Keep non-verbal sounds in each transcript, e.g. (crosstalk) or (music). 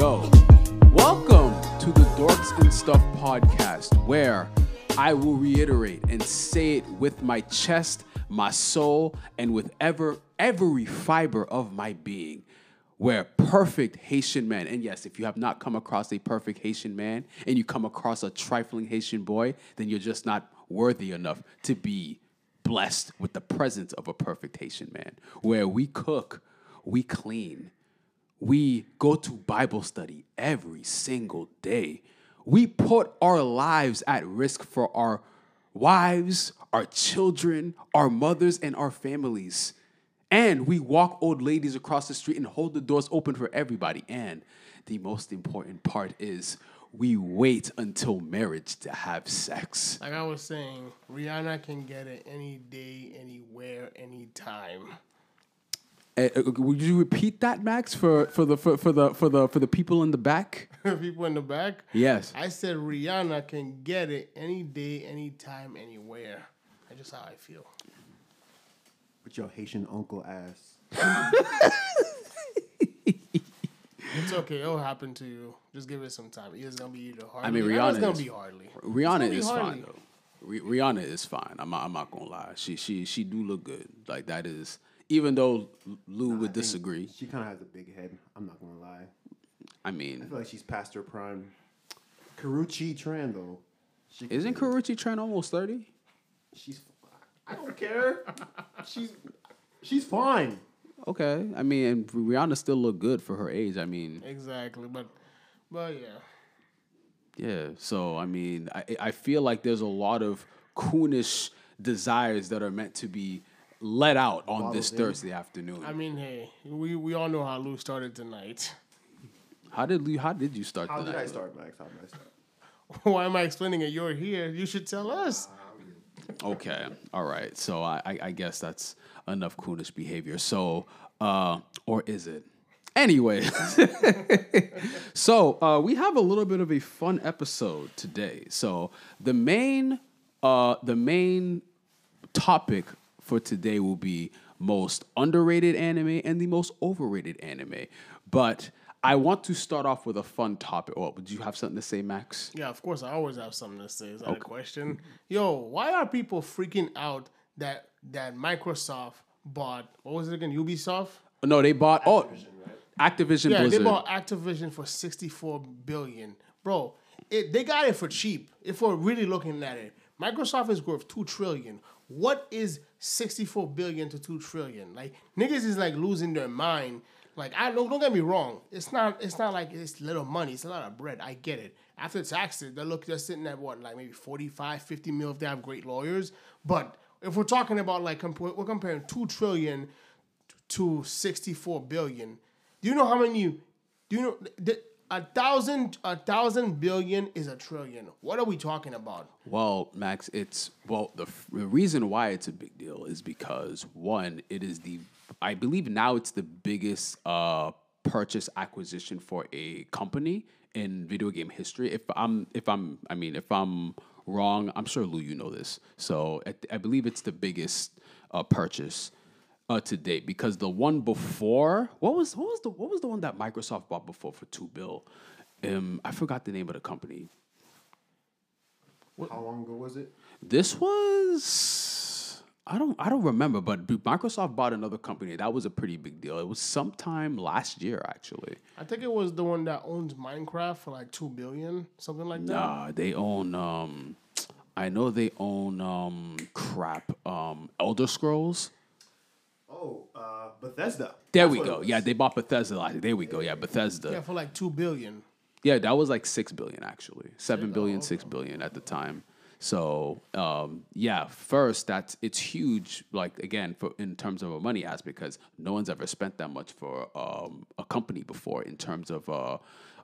Yo, welcome to the Dorks and Stuff podcast, where I will reiterate and say it with my chest, my soul, and with ever every fiber of my being. Where perfect Haitian man, and yes, if you have not come across a perfect Haitian man and you come across a trifling Haitian boy, then you're just not worthy enough to be blessed with the presence of a perfect Haitian man. Where we cook, we clean, we go to Bible study every single day. We put our lives at risk for our wives, our children, our mothers, and our families. And we walk old ladies across the street and hold the doors open for everybody. And the most important part is we wait until marriage to have sex. Like I was saying, Rihanna can get it any day, anywhere, anytime. Uh, uh, would you repeat that, Max, for, for the for, for the for the for the people in the back? (laughs) People in the back. Yes. I said Rihanna can get it any day, anytime, anywhere. That's just how I feel. With your Haitian uncle ass. It's okay. It'll happen to you. Just give it some time. It's gonna be either hard. I mean, Rihanna's Rihanna gonna is- be hardly. Rihanna be is Harley. fine though. Ri- Rihanna is fine. I'm not, I'm not gonna lie. She she she do look good. Like that is even though Lou would disagree. She kind of has a big head. I'm not gonna lie. I mean, I feel like she's past her prime. Karrueche Tran though. She, isn't Karrueche Trent almost thirty? She's. I don't care. she's. She's fine. Okay. I mean, and Rihanna still look good for her age. I mean, Exactly, but but yeah. yeah. So I mean, I I feel like there's a lot of coonish desires that are meant to be let out on this Bottled. Thursday afternoon. I mean, hey, we we all know how Lou started tonight. how did you how did you start tonight? How the did? I start, Max? How did I start? (laughs) Why am I explaining it? You're here. You should tell us. Okay. All right. So I, I, I guess that's enough coonish behavior. So, uh, or is it? Anyway, (laughs) so uh, we have a little bit of a fun episode today. So the main, uh, the main topic for today will be most underrated anime and the most overrated anime. But I want to start off with a fun topic. Oh, would you have something to say, Max? Yeah, of course. I always have something to say. Is that a question? Yo, why are people freaking out that that Microsoft bought what was it again? Ubisoft. No, they bought. oh, Activision Yeah, Blizzard. they bought Activision for sixty-four billion, bro. It, they got it for cheap. If we're really looking at it, Microsoft is worth two trillion. What is sixty-four billion to two trillion? Like niggas is like losing their mind. Like I don't don't get me wrong. It's not it's not like it's little money. It's a lot of bread. I get it. After taxes, they look they're sitting at what like maybe 45, 50 mil if they have great lawyers. But if we're talking about like comp- we're comparing two trillion to 64 billion. Do you know how many? Do you know the, a thousand? A thousand billion is a trillion. What are we talking about? Well, Max, it's well the, the reason why it's a big deal is because one, it is the I believe now it's the biggest uh, purchase acquisition for a company in video game history. If I'm if I'm I mean if I'm wrong, I'm sure Lou you know this. So I, I believe it's the biggest uh, purchase uh, to date because the one before what was what was the what was the one that Microsoft bought before for two bill? Um, I forgot the name of the company. What? How long ago was it? This was I don't I don't remember, but Microsoft bought another company. That was a pretty big deal. It was sometime last year, actually. I think it was the one that owns Minecraft for like two billion, something like that. Nah, they own um I know they own um crap um Elder Scrolls. Oh, uh, Bethesda. There That's we go. Yeah, they bought Bethesda. last- There we go. Yeah, Bethesda. Yeah, for like two billion. Yeah, that was like six billion actually, seven billion, six billion at the time. So um, yeah, first that's it's huge. Like again, for in terms of a money aspect, because no one's ever spent that much for um, a company before in terms of uh,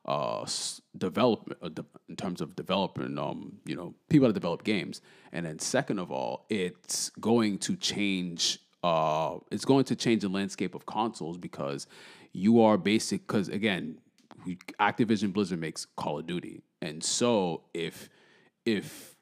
uh, s- development, uh, de- in terms of developing, um, you know, people that develop games. And then second of all, it's going to change. Uh, it's going to change the landscape of consoles because you are basic. Because again, Activision Blizzard makes Call of Duty, and so if if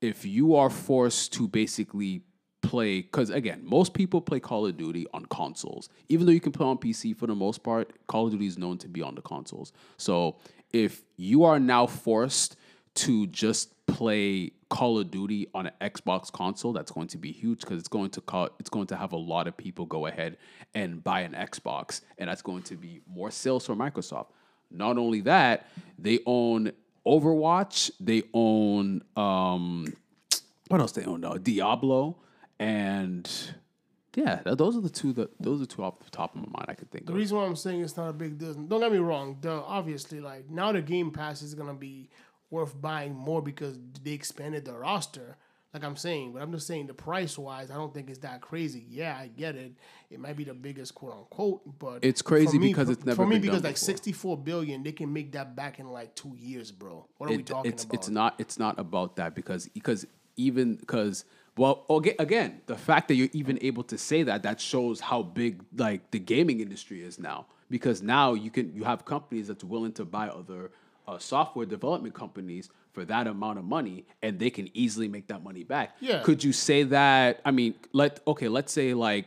if you are forced to basically play because again, most people play Call of Duty on consoles. Even though you can play on PC for the most part, Call of Duty is known to be on the consoles. So if you are now forced to just play Call of Duty on an Xbox console, that's going to be huge because it's going to call it's going to have a lot of people go ahead and buy an Xbox, and that's going to be more sales for Microsoft. Not only that, they own Overwatch, they own um, what else they own? No, Diablo, and yeah, th- those are the two that those are two off the top of my mind I could think of. The of. reason why I'm saying it's not a big deal. Don't get me wrong. The obviously like now the Game Pass is gonna be worth buying more because they expanded the roster. Like I'm saying, but I'm just saying the price wise, I don't think it's that crazy. Yeah, I get it. It might be the biggest quote unquote, but It's crazy me- because it's never for me been because like before. 64 billion, they can make that back in like two years, bro. What are we talking it's about? it's not it's not about that because because even because well okay, again the fact that you're even able to say that that shows how big like the gaming industry is now because now you can you have companies that's willing to buy other uh, software development companies for that amount of money and they can easily make that money back Yeah. could you say that i mean let okay let's say like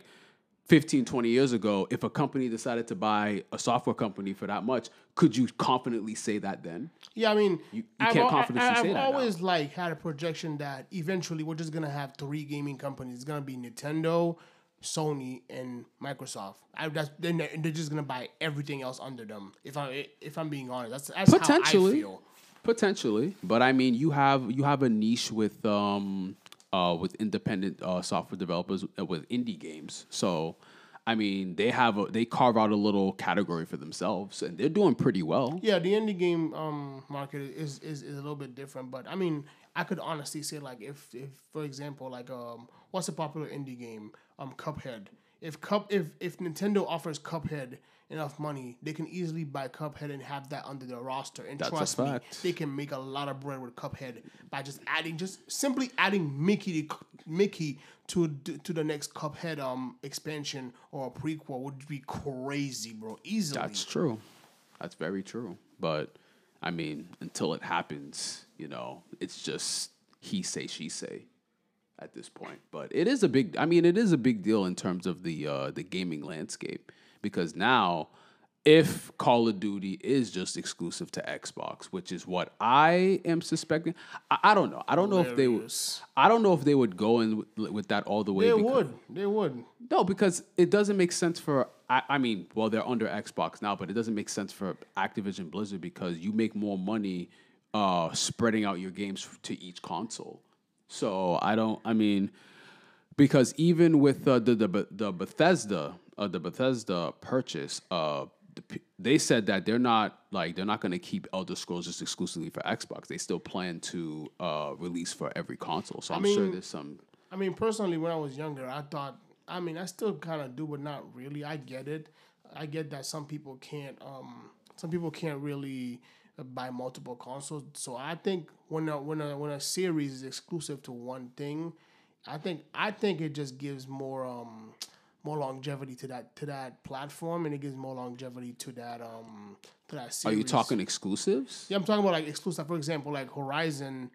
15 20 years ago if a company decided to buy a software company for that much could you confidently say that then Yeah, I mean, you I've, can't al- confidently I, say that now. always like had a projection that eventually we're just gonna have three gaming companies. It's gonna be Nintendo, Sony, and Microsoft. I, that's then they're, they're just gonna buy everything else under them. If I if I'm being honest, that's that's how I potentially feel. potentially but i mean you have you have a niche with um uh with independent uh software developers uh, with indie games so i mean they have a they carve out a little category for themselves and they're doing pretty well Yeah, the indie game um, market is, is is a little bit different, but I mean, I could honestly say like if if for example like um what's a popular indie game um Cuphead. If Cup if if Nintendo offers Cuphead enough money, they can easily buy Cuphead and have that under their roster. And That's a trust me, they can make a lot of bread with Cuphead by just adding just simply adding Mickey to Mickey to to the next Cuphead um expansion or a prequel would be crazy, bro. Easily. that's true that's very true but i mean until it happens you know it's just he say she say at this point. But it is a big. I mean, it is a big deal in terms of the uh, the gaming landscape because now, if Call of Duty is just exclusive to Xbox, which is what I am suspecting, I, I don't know. I don't know if they would. I don't know if they would go in with, with that all the way. They because- would. They would. no, because it doesn't make sense for. I, I mean, well, they're under Xbox now, but it doesn't make sense for Activision Blizzard because you make more money uh, spreading out your games to each console. So I don't. I mean, because even with uh, the the the Bethesda uh, the Bethesda purchase, uh, the, they said that they're not like they're not going to keep Elder Scrolls just exclusively for Xbox. They still plan to uh, release for every console. So I'm sure mean, there's some. I mean, personally, when I was younger, I thought. I mean, I still kind of do, but not really. I get it. I get that some people can't. Um, some people can't really buy multiple consoles. So I think when a when a when a series is exclusive to one thing, I think I think it just gives more um more longevity to that to that platform, and it gives more longevity to that um to that Are you talking exclusives? Yeah, I'm talking about like exclusive. For example, like Horizon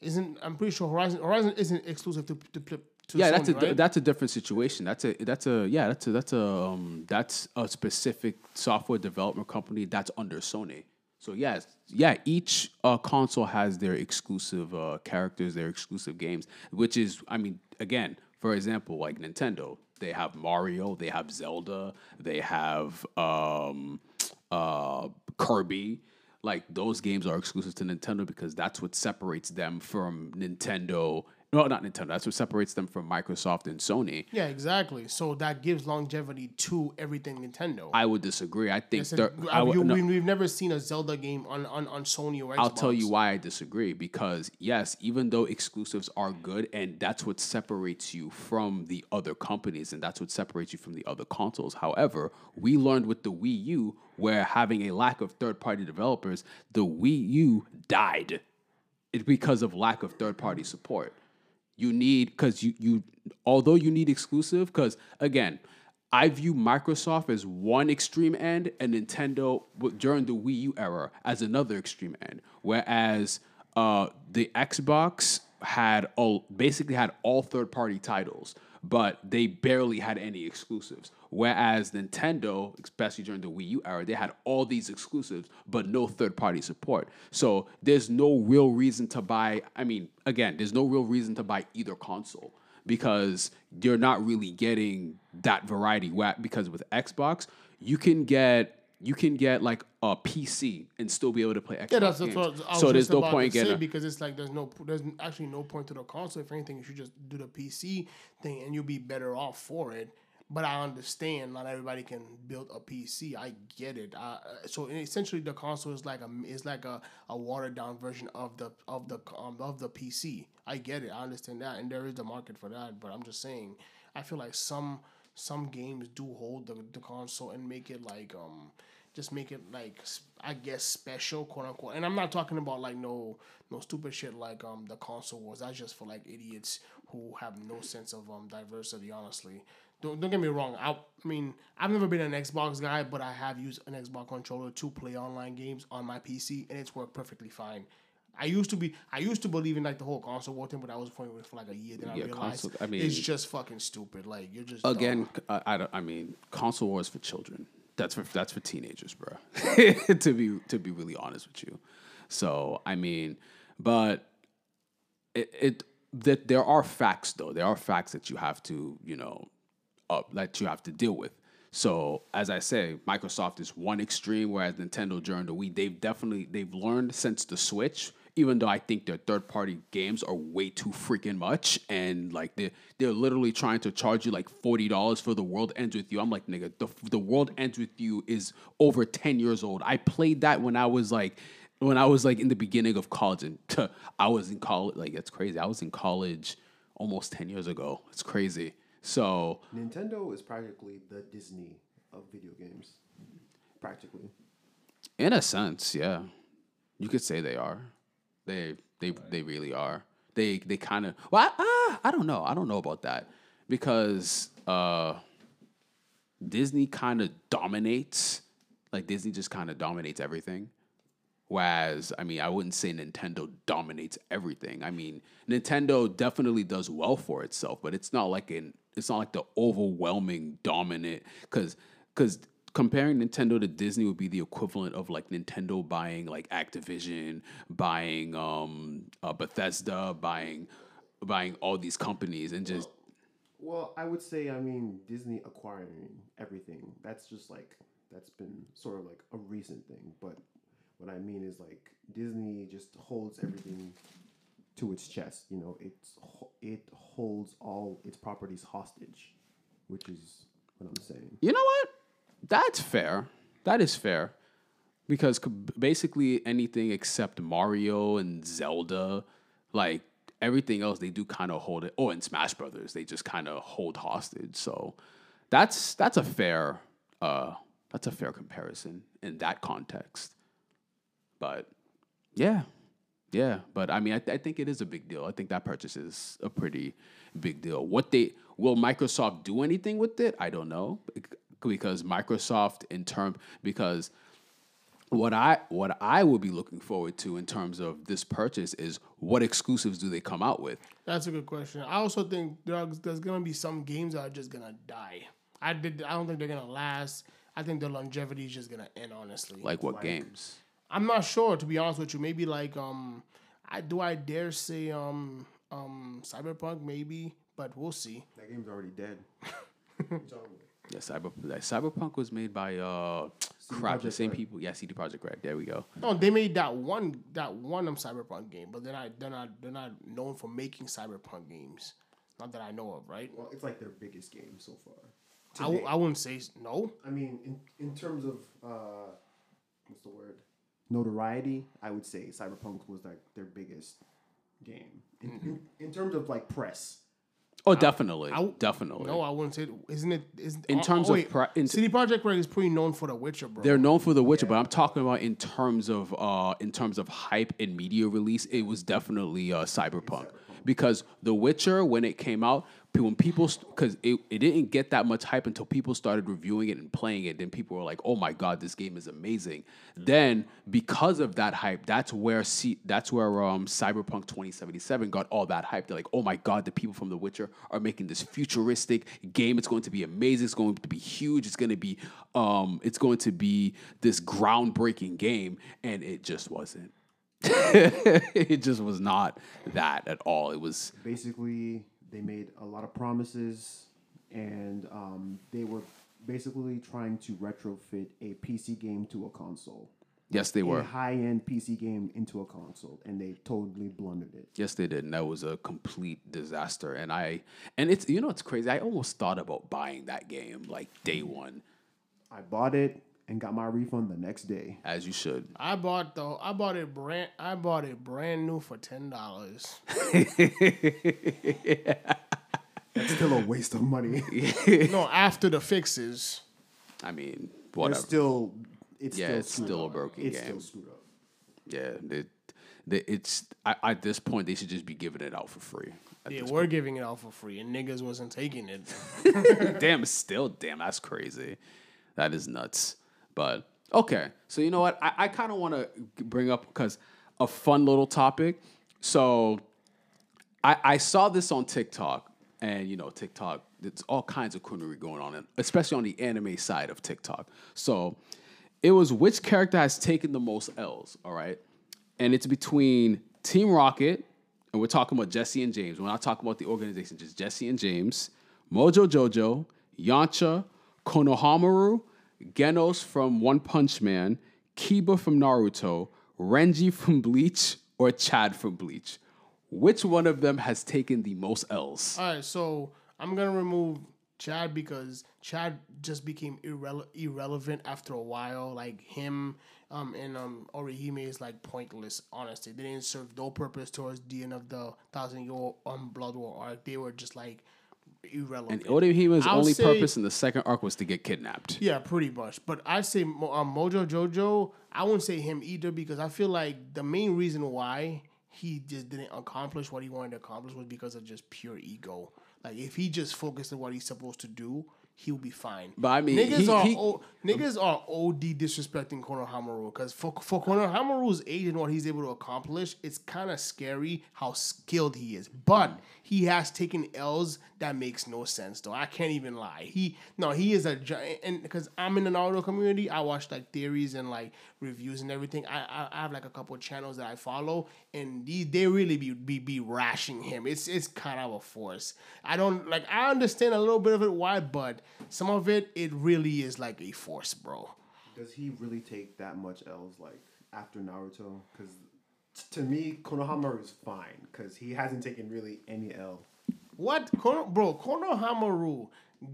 isn't. I'm pretty sure Horizon Horizon isn't exclusive to to, to yeah, that's a right? that's a different situation. That's a that's a yeah that's a that's a um, that's a specific software development company that's under Sony. So yes, yeah, each uh, console has their exclusive uh, characters, their exclusive games, which is I mean again, for example, like Nintendo, they have Mario, they have Zelda, they have um, uh, Kirby. Like those games are exclusive to Nintendo because that's what separates them from Nintendo. Well, not Nintendo. That's what separates them from Microsoft and Sony. yeah, exactly. So that gives longevity to everything Nintendo. I would disagree. I think So, they're- I would- you- no, we, we've never seen a Zelda game on, on, on Sony or Xbox. I'll tell you why I disagree. Because yes, even though exclusives are good, and that's what separates you from the other companies, and that's what separates you from the other consoles. However, we learned with the Wii U, where having a lack of third-party developers, the Wii U died. It's because of lack of third-party support. You need because you you although you need exclusive because again. I view Microsoft as one extreme end and Nintendo during the Wii U era as another extreme end. Whereas uh, the Xbox had all basically had all third party titles, but they barely had any exclusives. Whereas Nintendo, especially during the Wii U era, they had all these exclusives, but no third party support. So there's no real reason to buy. I mean, again, there's no real reason to buy either console because you're not really getting that variety. Because with Xbox, you can get you can get like a PC and still be able to play Xbox Yeah, that's, that's games. what I was so there's no point getting. because it's like there's no there's actually no point to the console. If anything, you should just do the PC thing and you'll be better off for it. But I understand not everybody can build a PC. I get it. Uh, so essentially, the console is like a is like a, a watered down version of the of the um, of the PC. I get it. I understand that, and there is a market for that. But I'm just saying, I feel like some some games do hold the, the console and make it like um just make it like I guess special quote unquote. And I'm not talking about like no no stupid shit like um the console wars. That's just for like idiots who have no sense of um diversity. Honestly, don't don't get me wrong. I, I mean I've never been an Xbox guy, but I have used an Xbox controller to play online games on my PC, and it's worked perfectly fine. I used to be I used to believe in like the whole console war thing, but I was playing with it for like a year. Then I Yeah, realized console- I mean- it's just fucking stupid. Like you're just Again, dumb. I, I, don't- I mean, console wars for children. That's for that's for teenagers, bro. (laughs) to be to be really honest with you. So I mean, but it, it that there are facts though. There are facts that you have to you know up that you have to deal with. So as I say, Microsoft is one extreme, whereas Nintendo during the Wii, they've definitely they've learned since the Switch. Even though I think their third party games are way too freaking much, and like they they're literally trying to charge you like forty dollars for the World Ends with You. I'm like, nigga, the the World Ends with You is over ten years old. I played that when I was like when I was like in the beginning of college, and (laughs) I was in college. Like it's crazy. I was in college almost ten years ago. It's crazy. So Nintendo is practically the Disney of video games. Practically. In a sense, yeah, you could say they are. They they they really are. They they kind of well, I, I don't know. I don't know about that because uh, Disney kind of dominates. Like Disney just kind of dominates everything. Whereas, I mean, I wouldn't say Nintendo dominates everything. I mean, Nintendo definitely does well for itself, but it's not like an it's not like the overwhelming dominant because because comparing Nintendo to Disney would be the equivalent of like Nintendo buying like Activision, buying um uh, Bethesda, buying buying all these companies and just Well, I would say, I mean, Disney acquiring everything. That's just like, that's been sort of like a recent thing. But what I mean is like, Disney just holds everything to its chest. You know, it's it holds all its properties hostage, which is what I'm saying. You know what? That's fair. That is fair. Because basically anything except Mario and Zelda, like everything else, they do kind of hold it. Oh, and Smash Brothers, they just kind of hold hostage. So that's that's a fair uh that's a fair comparison in that context. But yeah, yeah. But I mean, I, I think it is a big deal. I think that purchase is a pretty big deal. What they will Microsoft do anything with it? I don't know because Microsoft in term because what I what I would be looking forward to in terms of this purchase is what exclusives do they come out with? That's a good question. I also think there are, there's gonna be some games that are just gonna die. I did. I don't think they're gonna last. I think the longevity is just gonna end. Honestly, Like what games? I'm not sure to be honest with you. Maybe like um, I do I dare say um um Cyberpunk maybe, but we'll see. That game's already dead. (laughs) Yeah, Cyber like, Cyberpunk was made by uh crap the same Red. people. Yeah, CD Projekt Red. There we go. No, they made that one that one um Cyberpunk game, but they're not they're not they're not known for making Cyberpunk games. Not that I know of, right? Well, it's like their biggest game so far. I, w- I wouldn't say no. I mean, in, in terms of uh, what's the word? Notoriety, I would say Cyberpunk was like their biggest game in, in, in terms of like press. Oh, definitely, I w- definitely. No, I wouldn't say. Isn't it? Isn't, In oh, terms oh, of wait, pri- in- CD Projekt Red is pretty known for The Witcher, bro. They're known for The Witcher, but I'm talking about in terms of uh, in terms of hype and media release. It was definitely uh, Cyberpunk because The Witcher, when it came out, P- When people, because it, it didn't get that much hype until people started reviewing it and playing it. Then people were like, "Oh my god, this game is amazing." Then because of that hype, that's where C, that's where um, Cyberpunk 2077 got all that hype. They're like, "Oh my god, the people from The Witcher are making this futuristic game. It's going to be amazing. It's going to be huge. It's going to be um, it's going to be this groundbreaking game," and it just wasn't. (laughs) it just was not that at all. It was basically they made a lot of promises and um, they were basically trying to retrofit a PC game to a console. yes, they were. A high-end PC game into a console, and they totally blundered it. Yes, they did, and that was a complete disaster. And I and it's you know it's crazy. I almost thought about buying that game like day one, I bought it and got my refund the next day. as you should. I bought though. I bought it brand. I bought it brand new for ten dollars. (laughs) That's still a waste of money. (laughs) no, after the fixes. I mean, It's whatever. still, it's Yeah, still it's screwed still a up. broken it's game. still screwed up. yeah, it, the- it's I, at this point they should just be giving it out for free. At They this were giving it out for free, and niggas wasn't taking it. (laughs) damn, still damn. That's crazy. That is nuts. But okay, so you know what? I, I kind of want to bring up because a fun little topic. So I, I saw this on TikTok, and you know, TikTok, there's all kinds of coonery going on, especially on the anime side of TikTok. So it was which character has taken the most L's, all right? And it's between Team Rocket, and we're talking about Jesse and James. When I talk about the organization, just Jesse and James, Mojo Jojo, Yamcha, Konohamaru, Genos from One Punch Man, Kiba from Naruto, Renji from Bleach, or Chad from Bleach. Which one of them has taken the most L's? All right, so I'm gonna remove Chad because Chad just became irrele- irrelevant after a while. Like him, um, and um, Orihime is like pointless. Honestly, they didn't serve no purpose towards the end of the Thousand Year um Blood War arc. They were just like irrelevant. And Orihime's I'll only say- purpose in the second arc was to get kidnapped. Yeah, pretty much. But I'd say um, Mojo Jojo, I wouldn't say him either because I feel like the main reason why he just didn't accomplish what he wanted to accomplish was because of just pure ego. Like if he just focused on what he's supposed to do, he'll be fine. But I mean, niggas he- are he- o- niggas are OD disrespecting Konohamaru because for for Konohamaru's age and what he's able to accomplish, it's kind of scary how skilled he is. But he has taken L's that makes no sense though. I can't even lie. He no, he is a giant. And because I'm in the Naruto community, I watch like theories and like reviews and everything. I I, I have like a couple channels that I follow, and these they really be be be rashing him. It's it's kind of a force. I don't like. I understand a little bit of it why, but some of it it really is like a force, bro. Does he really take that much L's like after Naruto? Because to me, Konohamaru is fine because he hasn't taken really any L. What, Kono, bro? Konohamaru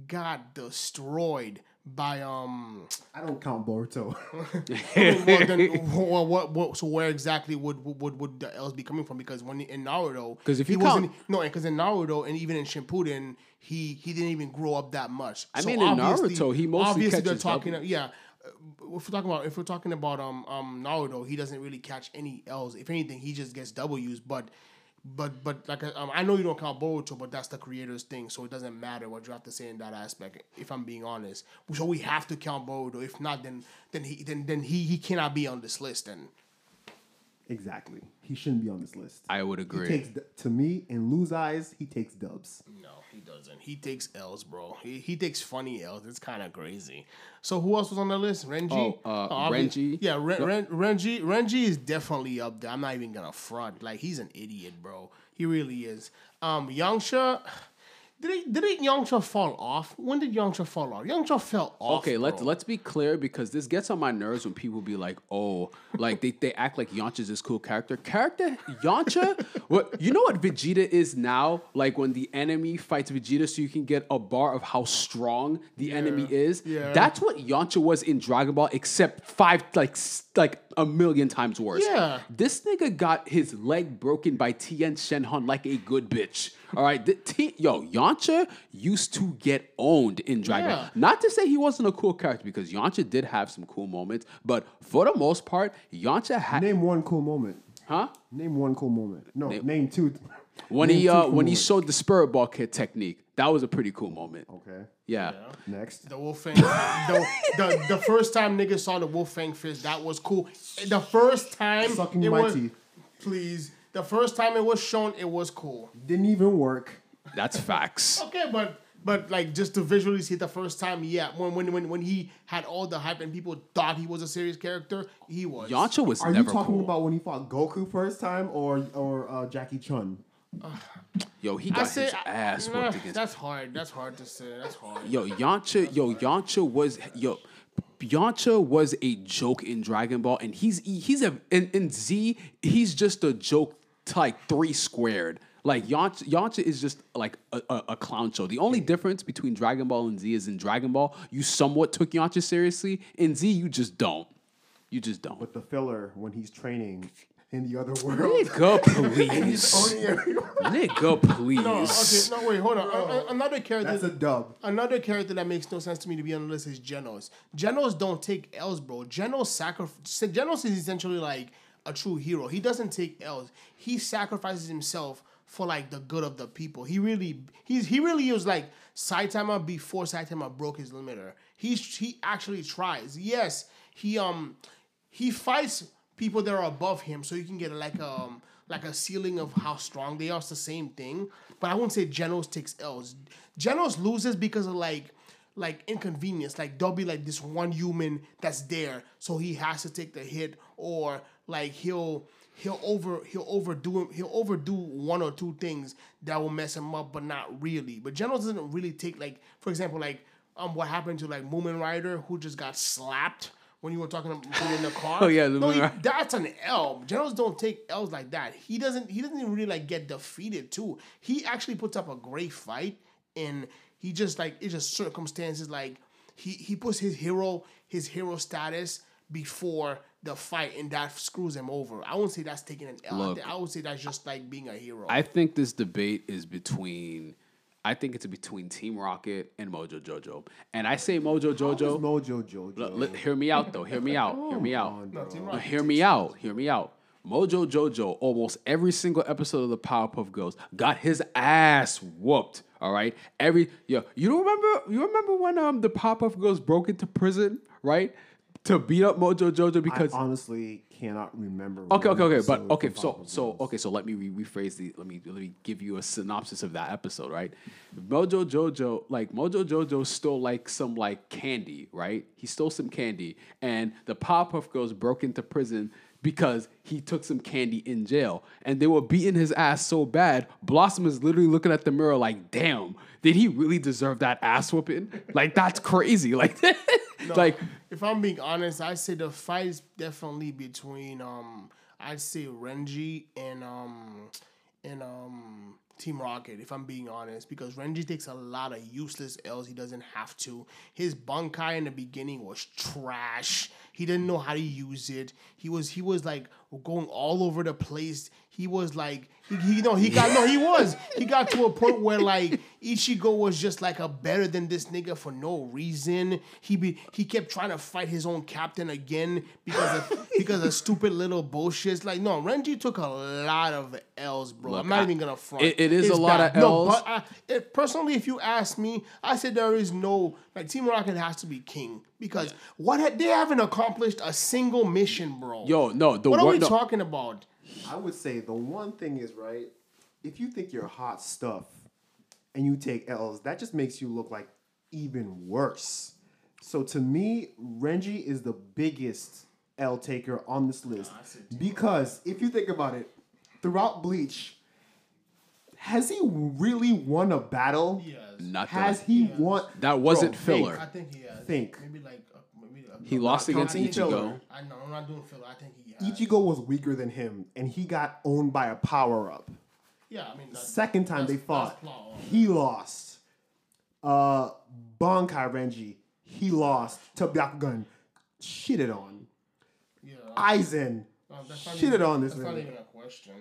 got destroyed by um. I don't count Boruto. (laughs) (laughs) well, then, what, what, what, so where exactly would would would the L's be coming from? Because when in Naruto, because if he you wasn't count- no, because in Naruto and even in Shippuden, he he didn't even grow up that much. I So mean, in obviously- Naruto, he mostly obviously they're talking. W's. Yeah, uh, if we're talking about if we're talking about um um Naruto, he doesn't really catch any L's. If anything, he just gets W's. But but but like um, I know you don't count Boruto, but that's the creator's thing, so it doesn't matter what you have to say in that aspect. If I'm being honest, so we have to count Boruto. If not, then then he then then he he cannot be on this list. And exactly. He shouldn't be on this list. I would He agree. takes to me in Lou's eyes, he takes dubs. no, he doesn't. He takes L's, bro. He he takes funny L's. It's kind of crazy. So who else was on the list? Renji. Oh, uh, obvi- Renji. Yeah, Ren, Ren, Renji. Renji is definitely up there. I'm not even gonna front. Like he's an idiot, bro. He really is. Um, Yamcha. Did it, did it Yamcha fall off? When did Yamcha fall off? Yamcha fell off. Okay, let's bro. let's be clear because this gets on my nerves when people be like, "Oh, like they, they act like Yamcha's this cool character." Character Yamcha, (laughs) what you know what Vegeta is now? Like when the enemy fights Vegeta, so you can get a bar of how strong the enemy is. yeah. That's what Yamcha was in Dragon Ball, except five like like a million times worse. Yeah. this nigga got his leg broken by Tien Shinhan like a good bitch. All right, the T- yo, Yamcha used to get owned in Dragon. Yeah. Not to say he wasn't a cool character because Yamcha did have some cool moments, but for the most part, Yamcha had Name one cool moment. huh? Name one cool moment. No, name, two. When Name he two uh cool when he showed the spirit ball kid technique, that was a pretty cool moment. Okay. Yeah. Next. The Wolfang, the, the the first time niggas saw the Wolfang fist, that was cool. The first time Sucking it my was, teeth. please. The first time it was shown, it was cool. Didn't even work. That's facts. (laughs) Okay, but but like just to visually see it the first time, yeah. When when when when he had all the hype and people thought he was a serious character, he was. Yamcha was Are never you talking cool. about when he fought Goku first time or or uh, Jackie Chun? (sighs) Yo, he got say his ass nah, whooped against. that's hard. That's hard to say. That's hard. Yo, Yamcha, yo, Yamcha was yo. Yamcha was a joke in Dragon Ball, and he's he's a in, in Z. He's just a joke to like three squared. Like Yamcha, Yamcha is just like a, a, a clown show. The only difference between Dragon Ball and Z is in Dragon Ball, you somewhat took Yamcha seriously. In Z, you just don't. You just don't. With the filler when he's training in the other world. Nigga, (laughs) please. Nigga, please. No, okay, no wait, hold on. A- a- another character. That's a dub. Another character that makes no sense to me to be on the list is Genos. Genos don't take L's, bro. Genos sacrifice. Genos is essentially like a true hero. He doesn't take L's. He sacrifices himself for like the good of the people. He really, he's he really was like Saitama before Saitama broke his limiter. He's he actually tries. Yes, he um he fights people that are above him so you can get like um like a ceiling of how strong they are. It's the same thing, but I wouldn't say Genos takes L's. Genos loses because of like like inconvenience. Like there'll be like this one human that's there, so he has to take the hit, or like he'll he'll over he'll overdo him he'll overdo one or two things that will mess him up, but not really. But Genos doesn't really take like for example like um what happened to like Mumen Rider who just got slapped when you were talking about in the (laughs) car. Oh, yeah, no, he- that's an L. Genos don't take L's like that. He doesn't. He doesn't even really like get defeated too. He actually puts up a great fight, and he just like it's just circumstances like he he puts his hero his hero status before the fight, and that screws him over. I wouldn't say that's taking an L. I Look. I would say that's just like being a hero. I think this debate is between. I think it's between Team Rocket and Mojo Jojo, and I say Mojo Jojo. Mojo Jojo. L- li- hear me out though. Hear me out. Hear me out. on, No, No, hear me out. Hear me out. Mojo Jojo, almost every single episode of the Powerpuff Girls, got his ass whooped. All right, every yo, you don't remember? You remember when um the Powerpuff Girls broke into prison, right, to beat up Mojo Jojo I because honestly cannot remember. Okay, okay, okay, but okay, so so okay, so let me re- rephrase the let me let me give you a synopsis of that episode, right? Mojo Jojo, like Mojo Jojo stole like some like candy, right? He stole some candy, and the Powerpuff Girls broke into prison because he took some candy in jail, and they were beating his ass so bad. Blossom is literally looking at the mirror like, "Damn, did he really deserve that ass whooping? Like that's crazy, like." (laughs) like if I'm being honest, I say the fight is definitely between um I'd say Renji and um and um Team Rocket, if I'm being honest, because Renji takes a lot of useless L's he doesn't have to. His Bankai in the beginning was trash. He didn't know how to use it. He was he was like going all over the place. He was like he, he no he got no he was he got to a point where like Ichigo was just like a better than this nigga for no reason. He be he kept trying to fight his own captain again because of (laughs) because of stupid little bullshits. Like no, Renji took a lot of L's, bro. Look, I'm not I- even gonna front. it- it is It's a lot of bad. No, but I, it, personally, if you ask me, I said there is no like Team Rocket has to be king because what had, they haven't accomplished a single mission, bro. yo, no, the what are one we no, talking about? I would say the one thing is right. If you think you're hot stuff and you take L's, that just makes you look like even worse. So to me, Renji is the biggest L taker on this list because if you think about it, throughout Bleach, has he really won a battle? not that- Has he won? That wasn't Bro, think. filler. I think he has. Think. maybe like uh, maybe. Uh, He lost not against Ichigo. filler. I know I'm not doing filler. I think he has. Ichigo was weaker than him, and he got owned by a power up. Yeah, I mean. That, Second time they fought, he lost. Uh, Bankai Renji, he lost to Byakuya. Shitted on. Yeah. Aizen, that's not shitted even- on this That's not nigga. even a question.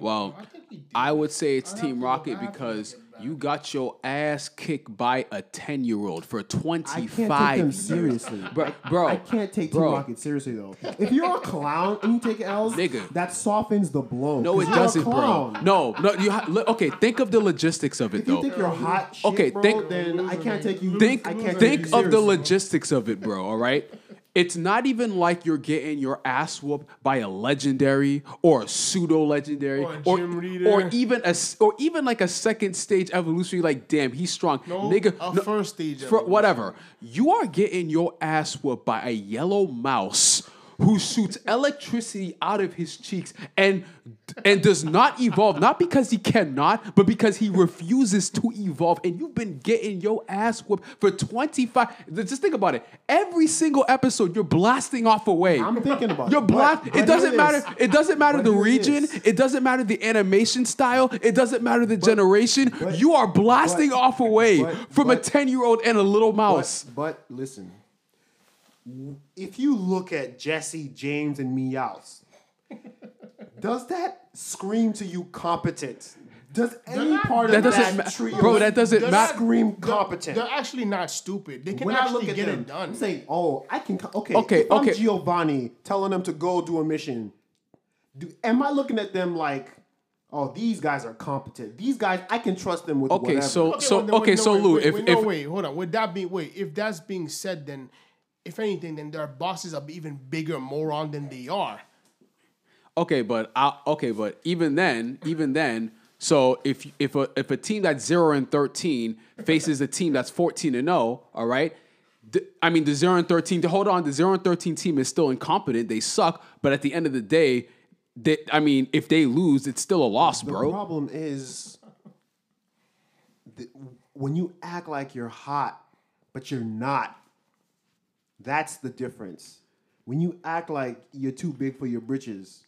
Well, I think. I would say it's I'll Team Rocket I'll have to because look it back. you got your ass kicked by a 10 year old for I can't take 25 them seriously. Bro, bro, I can't take Team. Rocket seriously though. If you're a clown and you take L's, Nigga. that softens the blow. No, it you're doesn't, bro. clown. No, no. You ha- okay? Think of the logistics of it, If you though. think you're hot, shit, Okay, bro, think- then I can't take you. think I can't take think you of the logistics of it, bro. All right. It's not even like you're getting your ass whooped by a legendary or a pseudo legendary Or or, or even a or even like a second stage evolutionary. Like, damn, he's strong, No, nigga. a no- first stage whatever. You are getting your ass whooped by a yellow mouse who shoots electricity out of his cheeks and and does not evolve not because he cannot but because he refuses to evolve. And you've been getting your ass whooped for 25 just think about it. Every single episode you're blasting off away I'm thinking about you're it. blast but- but it doesn't hear matter it doesn't matter But the region it doesn't matter the animation style it doesn't matter the generation. you are blasting off away from a 10 year old and a little mouse. but listen, if you look at Jesse, James, and Meowth, does that scream to you competent? Does any not- part That of doesn't that ma- trio bro, that doesn't They're not- scream they're- competent? They're actually not stupid. They can when I actually look at get them, it done. I'm oh, I can. Okay, Okay, if I'm okay. Giovanni telling them to go do a mission, do am I looking at them like, oh, these guys are competent? These guys, I can trust them with Okay, whatever. so- Okay, well, then, okay, wait, so wait, Lou, wait, if- wait, if- no, wait, hold on. With that being wait, if that's being said, then if anything, then their bosses are even bigger moron than they are. Okay, but I, okay, but even then, even then, so if if a if a team that's zero and thirteen faces a team that's fourteen and zero, all right. th- I mean, the zero and thirteen. To Hold on, the zero and thirteen team is still incompetent. They suck, but at the end of the day, they, I mean, if they lose, it's still a loss, The bro. The problem is that when you act like you're hot, but you're not. That's the difference. When you act like you're too big for your britches,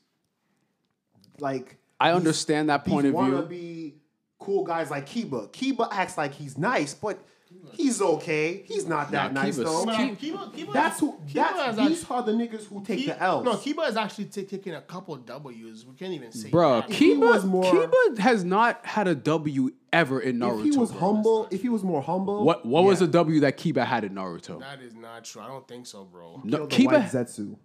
like I understand that point these of view. wannabe cool guys like Kiba. Kiba acts like he's nice, but he's okay. He's not that Nah, nice Kiba's- though. But, Ki- uh, Kiba, Kiba, That's who. Kiba That's has these actually- are the niggas who take Ki- the L's. No, Kiba has actually ta- taken a couple W's. We can't even say Bro, that. he Kiba, more- Kiba has not had a W ever in Naruto. if he was bro. humble, if he was more humble, What what was yeah. the W that Kiba had in Naruto? That is not true. I don't think so, bro. No, the Kiba. white Zetsu.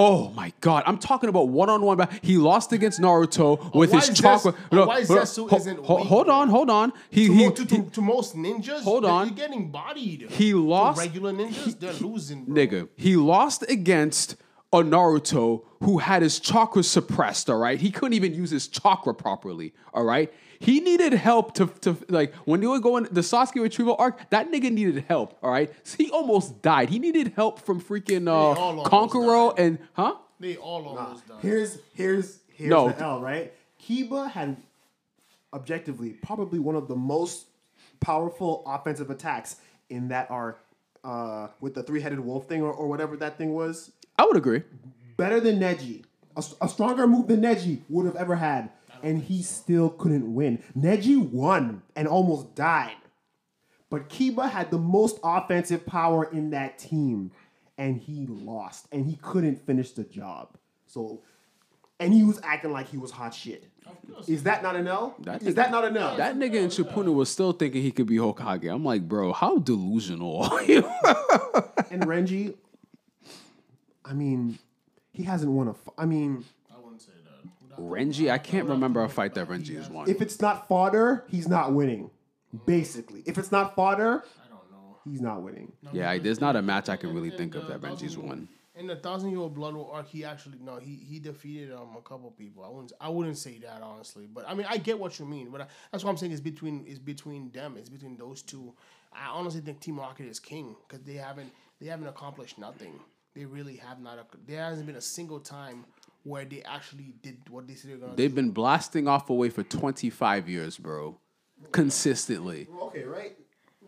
Oh my god, I'm talking about one on one. He lost against Naruto with his Zetsu- chakra. a why Zetsu ho- isn't ho- weak, hold on, hold on. He To, he, mo- to, to, to most ninjas, Hold on. you're getting bodied. he To lost, regular ninjas, they're losing, bro. nigga. He lost against a Naruto who had his chakra suppressed. All right, he couldn't even use his chakra properly. All right, he needed help to to like when they were going the Sasuke retrieval arc. That nigga needed help. All right, so he almost died. He needed help from freaking uh, almost Kankuro died. and huh. They all almost done. Here's here's here's No. the L, right? Kiba had objectively probably one of the most powerful offensive attacks in that arc uh, with the three-headed wolf thing or, or whatever that thing was. I would agree. Better than Neji. A, a stronger move than Neji would have ever had. And he still couldn't win. Neji won and almost died. But Kiba had the most offensive power in that team. And he lost. And he couldn't finish the job. So and he was acting like he was hot shit. Is that not an L? That Is nigga- that not an L? That nigga in Shippuden was still thinking he could be Hokage. I'm like, bro, how delusional are you? and Renji, I mean, he hasn't won a. f- I mean, I wouldn't say that. Renji, I can't remember a fight that Renji has won. if it's not fodder, he's not winning. Basically, if it's not fodder, I don't know. he's not winning. Yeah, I- there's not a match I can really think of that Renji's won. In the Thousand Year Old Blood War arc, he actually no, he he defeated um a couple people. I wouldn't I wouldn't say that honestly, but I mean I get what you mean. But I, that's what I'm saying is between is between them. It's between those two. I honestly think Team Rocket is king because they haven't they haven't accomplished nothing. They really have not. There hasn't been a single time where they actually did what they said they're gonna. They've been blasting off away for 25 years, bro. Consistently. Okay, right.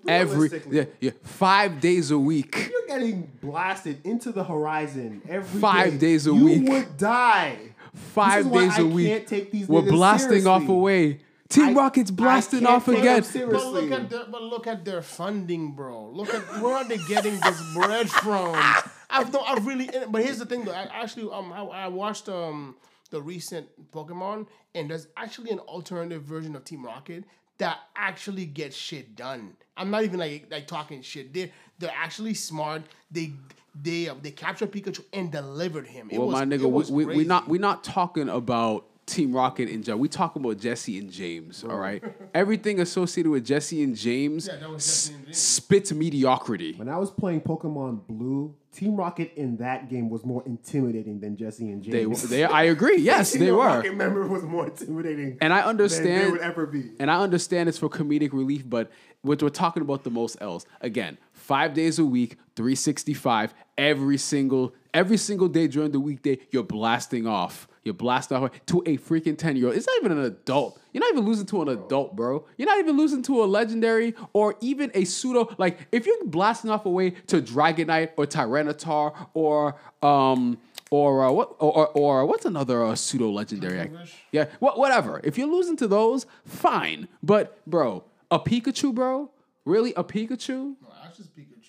Every yeah, yeah, five days a week. you're getting blasted into the horizon every Five day. days a you week. You would die. Five This is why days I a week. Can't take these We're niggas blasting off away. Team I- Rocket's blasting off again. seriously. But look at their, but look at their funding, bro. Look at where are they getting this bread from? I've no, I've really. But here's the thing, though. I actually, um, I, I watched um the recent Pokemon, and there's actually an alternative version of Team Rocket that actually gets shit done. I'm not even like like talking shit. They they're actually smart. They they uh, they captured Pikachu and delivered him. It Well, was, my nigga, we, we, we not we not talking about Team Rocket and John. We talk about Jesse and James. All right, everything associated with Jesse and James, Yeah, that was Jesse and James. spits mediocrity. When I was playing Pokemon Blue, Team Rocket in that game was more intimidating than Jesse and They, James. they, I agree. (laughs) Yes, they were. Rocket member was more intimidating, And I than understand they would ever be. And I understand it's for comedic relief, but what we're talking about the most else. Again, five days a week, 365, every single every single day during the weekday, you're blasting off. You're blasting off to a freaking 10 year old. It's not even an adult. You're not even losing to an adult, bro. You're not even losing to a legendary or even a pseudo. Like, if you're blasting off away to Dragonite or Tyranitar or um or uh, what or, or, or what's another uh, pseudo legendary? Yeah, wha- whatever. If you're losing to those, fine. But bro, a Pikachu, bro, really a Pikachu? No, Pikachu is over level.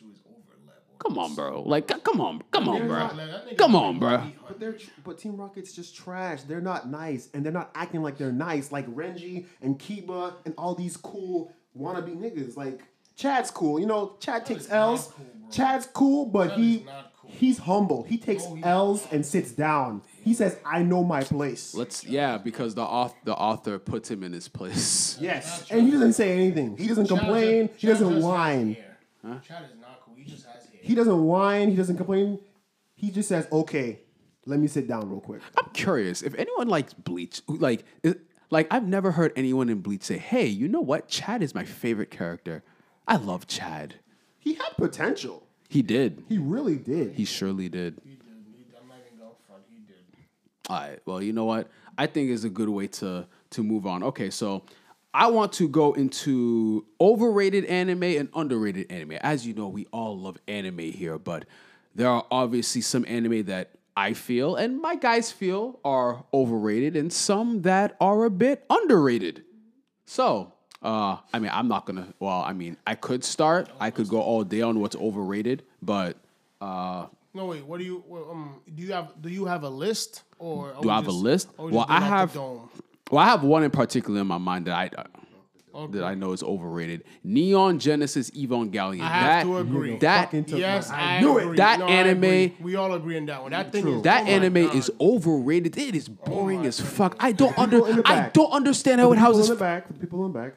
Come on, bro. Like, come on, come on, bro. Like, that nigga Come on, bro. But they're but Team Rocket's just trash. They're not nice, and they're not acting like they're nice. Like Renji and Kiba and all these cool wannabe niggas. Like Chad's cool. You know, Chad takes is L's. cool. Chad's cool, but Chad he cool. he's humble. He takes No, he's L's and sits down. He says, "I know my place." Let's yeah, because the author the author puts him in his place. yes, and he doesn't say anything. He doesn't Chad complain. just- He doesn't whine. hair. Chad is not cool. He just has hair. He doesn't whine. He doesn't complain. He just says, "Okay, let me sit down real quick." I'm curious if anyone likes Bleach. Like, is, like I've never heard anyone in Bleach say, "Hey, you know what? Chad is my favorite character. I love Chad." He had potential. He did. He really did. He surely did. He did. He, I'm not even going front. He did. All right. Well, you know what? I think is a good way to to move on. Okay, so I want to go into overrated anime and underrated anime. As you know, we all love anime here, but there are obviously some anime that I feel and my guys feel are overrated and some that are a bit underrated. So, uh, I mean, I'm not gonna. Well, I mean, I could start. I could go all day on what's overrated, but uh, No wait. What do you? Um. Do you have? Do you have a list or? Do I have a list? Well, I have- Well, I have one in particular in my mind that I Okay. that I know is overrated. Neon Genesis Evangelion. I have that, to agree. That Fucking Yes, my- I, I knew it. agree. That No, anime- We all agree on that one. That thing is that oh anime God. is overrated. It is oh boring my as fuck. I don't under people in the I don't understand how the it people in the back, for the people in the back,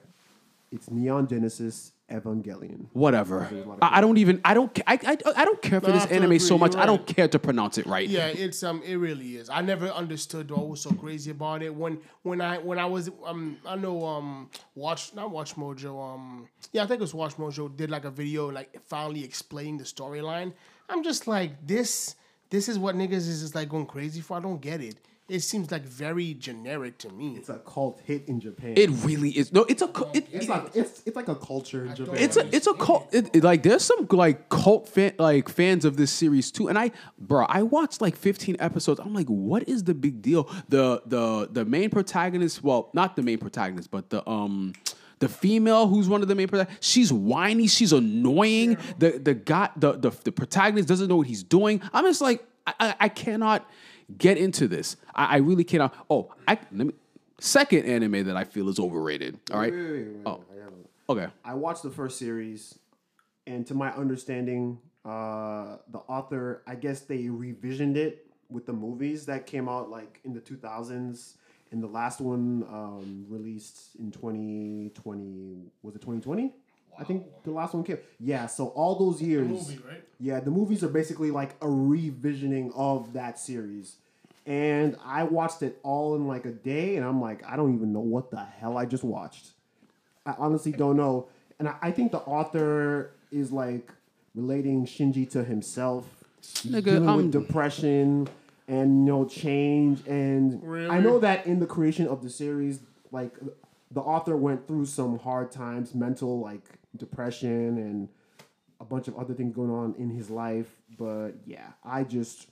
it's Neon Genesis Evangelion. whatever. I, I don't even I don't I, I, I don't care for No, I this have to anime so agree. much. You're I don't care to pronounce it right. Yeah, it's um, it really is. I never understood what was so crazy about it. When when I when I was um, I know um, watch not Watch Mojo um, yeah, I think it was Watch Mojo did like a video like finally explaining the storyline. I'm just like this. This is what niggas is just like going crazy for. I don't get it. It seems like very generic to me. It's a cult hit in Japan. It really is. No, it's a it, it's it- like it's it's like a culture in Japan. it's a it's a cult. It, it- like there's some like cult fan like fans of this series too. And I, bro, I watched like 15 episodes. I'm like, what is the big deal? The the the main protagonist. Well, not the main protagonist, but the um. The female who's one of the main protagonists, she's whiny, she's annoying. The the guy, the, the the protagonist doesn't know what he's doing. I'm just like, I, I, I cannot get into this. I, I really cannot. Oh, I let me. Second anime that I feel is overrated. All right. Wait, wait, wait, Oh. I gotta- Okay. I watched the first series, and to my understanding, uh, the author, I guess they revisioned it with the movies that came out like in the 2000s. And the last one um, released in 2020, was it 2020? I think the last one came. Yeah, so all those years. movie, right? Yeah, the movies are basically like a revisioning of that series. And I watched it all in like a day, and I'm like, I don't even know what the hell I just watched. I honestly don't know. And I, I think the author is like relating Shinji to himself, Nigga, dealing um, with depression and you know change. And I know that in the creation of the series, like the author went through some hard times, mental like depression and a bunch of other things going on in his life. But yeah, I just,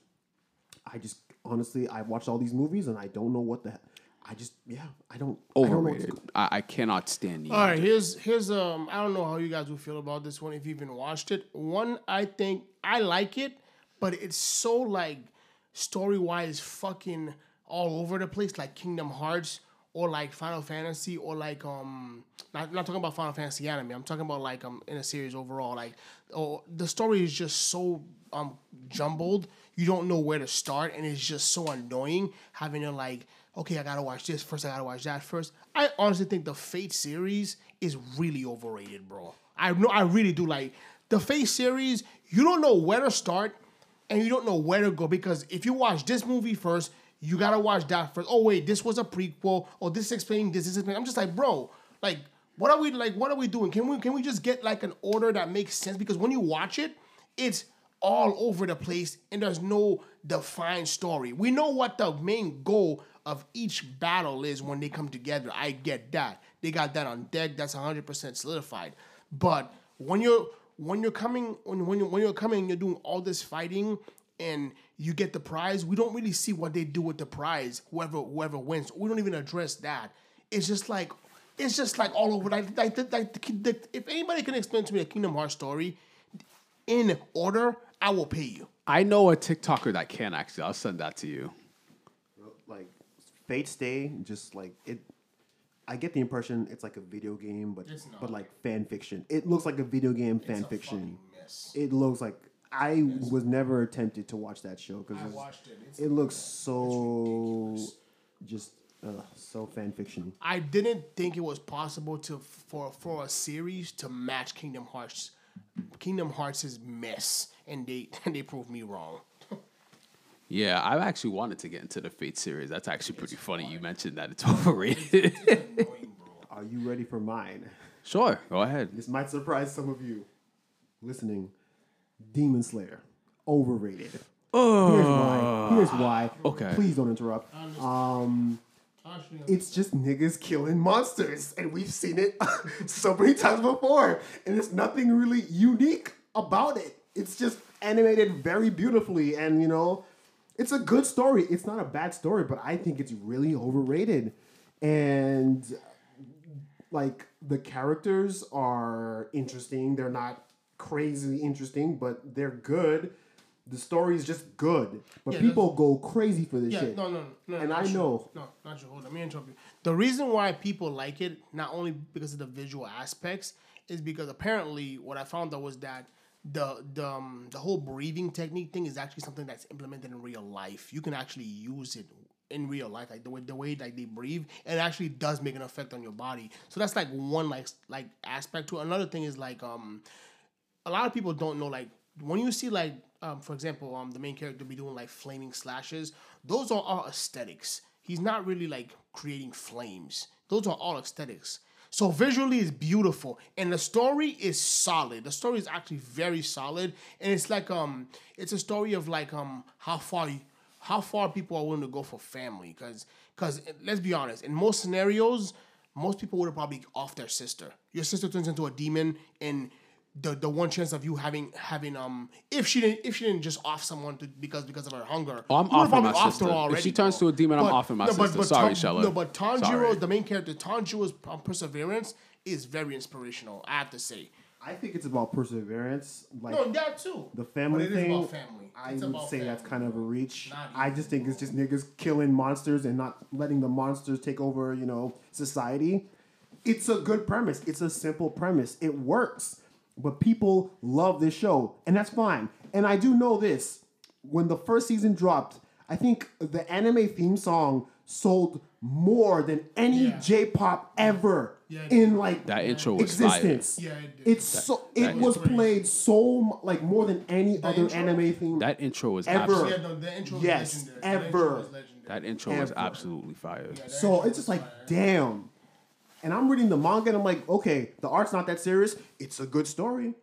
I just honestly, I watched all these movies and I don't know what the. I just yeah, I don't I don't Overrated. I, I cannot stand Neon. All right, here's here's um I don't know how you guys will feel about this one if you even watched it. One, I think I like it, but it's so like story wise fucking all over the place, like Kingdom Hearts or like Final Fantasy or like um not not talking about Final Fantasy anime. I'm talking about like um in a series overall. Like oh the story is just so um jumbled. You don't know where to start, and it's just so annoying having to like okay, I gotta watch this first. I gotta watch that first. I honestly think the Fate series is really overrated, bro. I know I really do like the Fate series. You don't know where to start and you don't know where to go because if you watch this movie first, you gotta watch that first. Oh wait, this was a prequel, or this is explaining this, this is explaining. I'm just like, bro, like, what are we like? What are we doing? Can we can we just get like an order that makes sense? Because when you watch it, it's all over the place and there's no defined story. We know what the main goal of each battle is when they come together. I get that. They got that on deck. That's 100% solidified. But when you're when you're coming when when you're, when you're coming, you're doing all this fighting and you get the prize. We don't really see what they do with the prize. Whoever whoever wins, we don't even address that. It's just like it's just like all over. Like, like, like, like the, the, if anybody can explain to me a Kingdom Hearts story in order, I will pay you. I know a TikToker that can actually. I'll send that to you. like Fate Stay, just like it. I get the impression it's like a video game, but but like fan fiction. It looks like a video game fan It's a fiction. mess. It looks like I was never tempted to watch that show because I watched it. It's it looks so just uh, so fan fiction. I didn't think it was possible to for for a series to match Kingdom Hearts. Kingdom Hearts' is mess, and they (laughs) and they proved me wrong. Yeah, I actually wanted to get into the Fate series. That's actually pretty funny. You mentioned that it's (laughs) overrated. Are you ready for mine? sure, go ahead. This might surprise some of you listening. Demon Slayer, overrated. Oh, Here's why. Here's why. Okay. Please don't interrupt. Um, it's just niggas killing monsters, and we've seen it (laughs) so many times before, and there's nothing really unique about it. It's just animated very beautifully, and you know, it's a good story. It's not a bad story, but I think it's really overrated, and like the characters are interesting. They're not crazy interesting, but they're good. The story is just good, but Yeah, people go crazy for this Yeah, shit. no, no, no. And I you. know. No, not you. Hold on. Let me interrupt you. The reason why people like it, not only because of the visual aspects, is because apparently what I found out was that the the um, the whole breathing technique thing is actually something that's implemented in real life. You can actually use it in real life, like the way the way like they breathe, and it actually does make an effect on your body. So that's like one like like aspect to it. Another thing is like um a lot of people don't know like when you see like um, for example um the main character be doing like flaming slashes those are all aesthetics. He's not really like creating flames. Those are all aesthetics. So visually it's beautiful and the story is solid. The story is actually very solid and it's like um it's a story of like um how far you, how far people are willing to go for family because because let's be honest in most scenarios most people would have probably off their sister. Your sister turns into a demon and the the one chance of you having having um if she didn't if she didn't just off someone to, because because of her hunger. Oh, I'm you would've offing my probably offed sister. If she turns to a demon, I'm offing my sister. Sorry, Shella. No, but Sorry. The main character, Tanjiro's um, perseverance is very inspirational. I have to say. I think it's about perseverance. Like No, that too. the family But it is thing, about family. I It's would about say that's kind of a reach. I just think it's just niggas killing monsters and not letting the monsters take over, you know, society. It's a good premise. It's a simple premise. It works. But people love this show, and that's fine. And I do know this. When the first season dropped, I think the anime theme song sold more than any Yeah. J-pop ever Yeah, in like That intro was fire. existence. Yeah, it did. It's so it was intro- played so like more than any other intro? anime theme. That intro was Ever. yeah, no, the intro is Yes, legendary. The intro ever. legendary. That intro was absolutely fire. That so it's just like, fire. damn. And I'm reading the manga and I'm like, okay, the art's not that serious. It's a good story.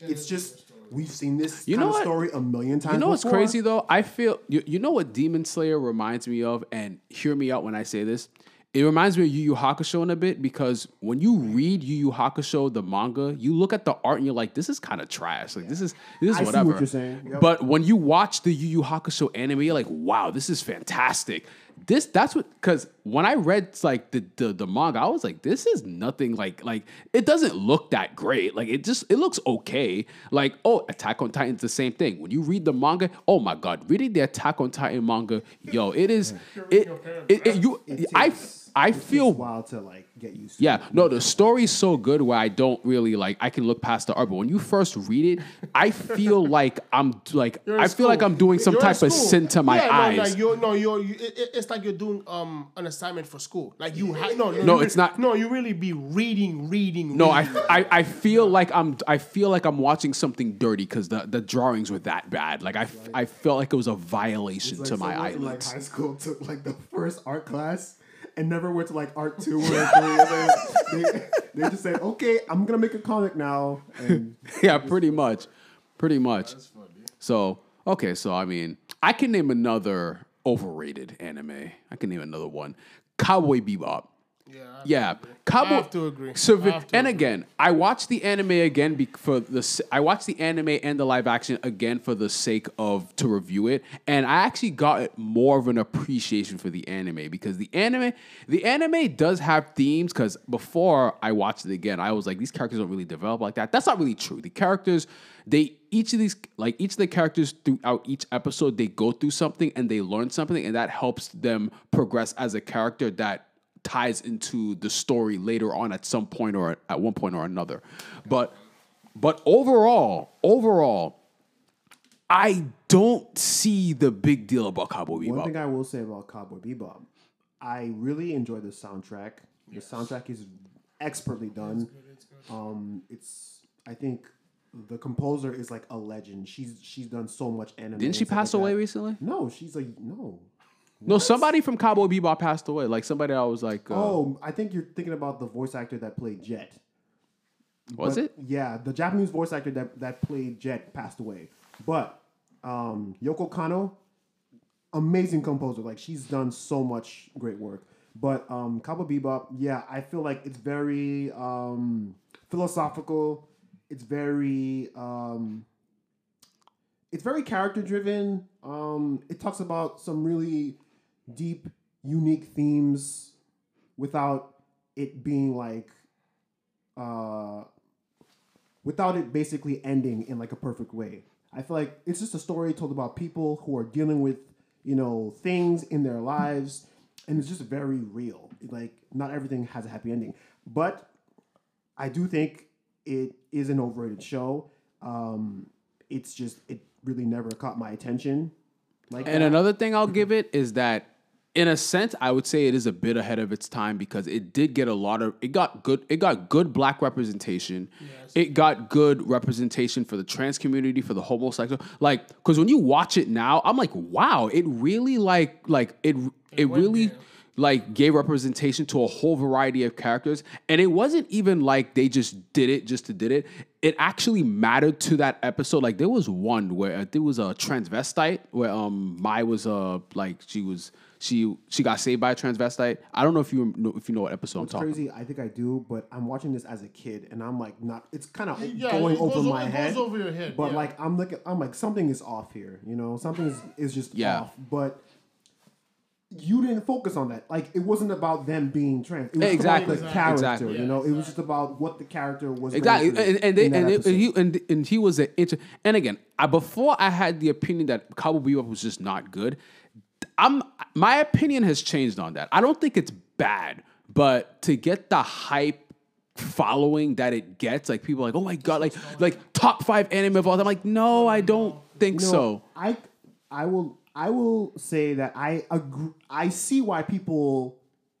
it's just story. we've seen this You kind know of what? story a million times. You know what's before. crazy though? I feel you, you know what Demon Slayer reminds me of, and hear me out when I say this. It reminds me of Yu Yu Hakusho in a bit because when you read Yu Yu Hakusho, the manga, you look at the art and you're like, this is kind of trash. Like this is this is I see whatever. what you're saying. Yep. But when you watch the Yu Yu Hakusho anime, you're like, wow, this is fantastic. This that's what because when I read like the, the the manga, I was like, this is nothing like like it doesn't look that great. Like it just it looks okay. Like oh, Attack on Titan's the same thing. When you read the manga, oh my god, reading the Attack on Titan manga, yo, it is it it, it you I I it takes feel a while to like get used to. yeah, it. no, the story's so good where I don't really like I can look past the art, but when you first read it, I feel (laughs) like I'm like I feel like. I'm doing some You're type of sin to my yeah, eyes. No, like you're, no, you're, you, it, it- it's like you're doing um an assignment for school. Like you, ha- no, no, No, it's not- No, you really be reading, reading. Reading. No, I, reading. I, I feel like I'm I feel like I'm watching something dirty because the, the drawings were that bad. Like I, I felt like it was a violation It's to my in, like high school took like the first art class and never went to like art two or three. And they, they just said, "Okay, I'm gonna make a comic now." And (laughs) yeah, pretty much, pretty much. So okay, so I mean, I can name another overrated anime. I can name another one, Cowboy Bebop. Yeah, I- Yeah, Cowboy. have to agree. So, to and agree. again, I watched the anime again be, for the. I watched the anime and the live action again for the sake of to review it, and I actually got more of an appreciation for the anime because the anime, the anime does have themes. Because before I watched it again, I was like, these characters don't really develop like that. That's not really true. The characters, they each of these like each of the characters throughout each episode, they go through something and they learn something, and that helps them progress as a character. That ties into the story later on at some point or at one point or another. But but overall, overall, I don't see the big deal about Cowboy Bebop. one thing I will say about Cowboy Bebop, I really enjoy the soundtrack. The soundtrack is expertly done. Um, it's I think the composer is like a legend. She's she's done so much anime. Didn't she pass like away that. recently? No, she's like no. No, somebody from Cowboy Bebop passed away. Like somebody I was like, uh, Oh, I think you're thinking about the voice actor that played Jet. was But, it? Yeah, the Japanese voice actor that, that played Jet passed away. But um, Yoko Kanno, amazing composer. Like she's done so much great work. But um, Cowboy Bebop, yeah, I feel like it's very um, philosophical. It's very um, it's very character driven. Um, it talks about some really deep, unique themes without it being like uh without it basically ending in like a perfect way. I feel like it's just a story told about people who are dealing with, you know, things in their lives and it's just very real. Like not everything has a happy ending. But I do think it is an overrated show. Um it's just it really never caught my attention. Like And that. another thing I'll give it is that, in a sense, I would say it is a bit ahead of its time because it did get a lot of it got good it got good black representation. Yes. It got good representation for the trans community, for the homosexual. Like, because when you watch it now, I'm like, wow, it really like like it it, went really there. like gave representation to a whole variety of characters and it wasn't even like they just did it just to did it it actually mattered to that episode like there was one where uh, there was a transvestite where um mai was uh like she was she she got saved by a transvestite i don't know if you know if you know what episode i'm It's talking crazy. I think I do, but I'm watching this as a kid, and I'm like, not. It's kind of Yeah, going it over goes o- my it goes head. over your head, But yeah. like, I'm looking. I'm like, something is off here. You know, something is is just (laughs) Yeah. off. But you didn't focus on that. Like, it wasn't about them being trans. It was Exactly. about the character. Exactly. You know, it was just about what the character was. Exactly, through and and, they, and, it- and he and, and he was an inter. And again, I, before I had the opinion that Cowboy Bebop was just not good. I'm my opinion has changed on that. I don't think it's bad, but to get the hype following that it gets, like people are like, oh my god, like like top five anime of all time. I'm like, no, I don't think No, so. I I will I will say that I agree. I see why people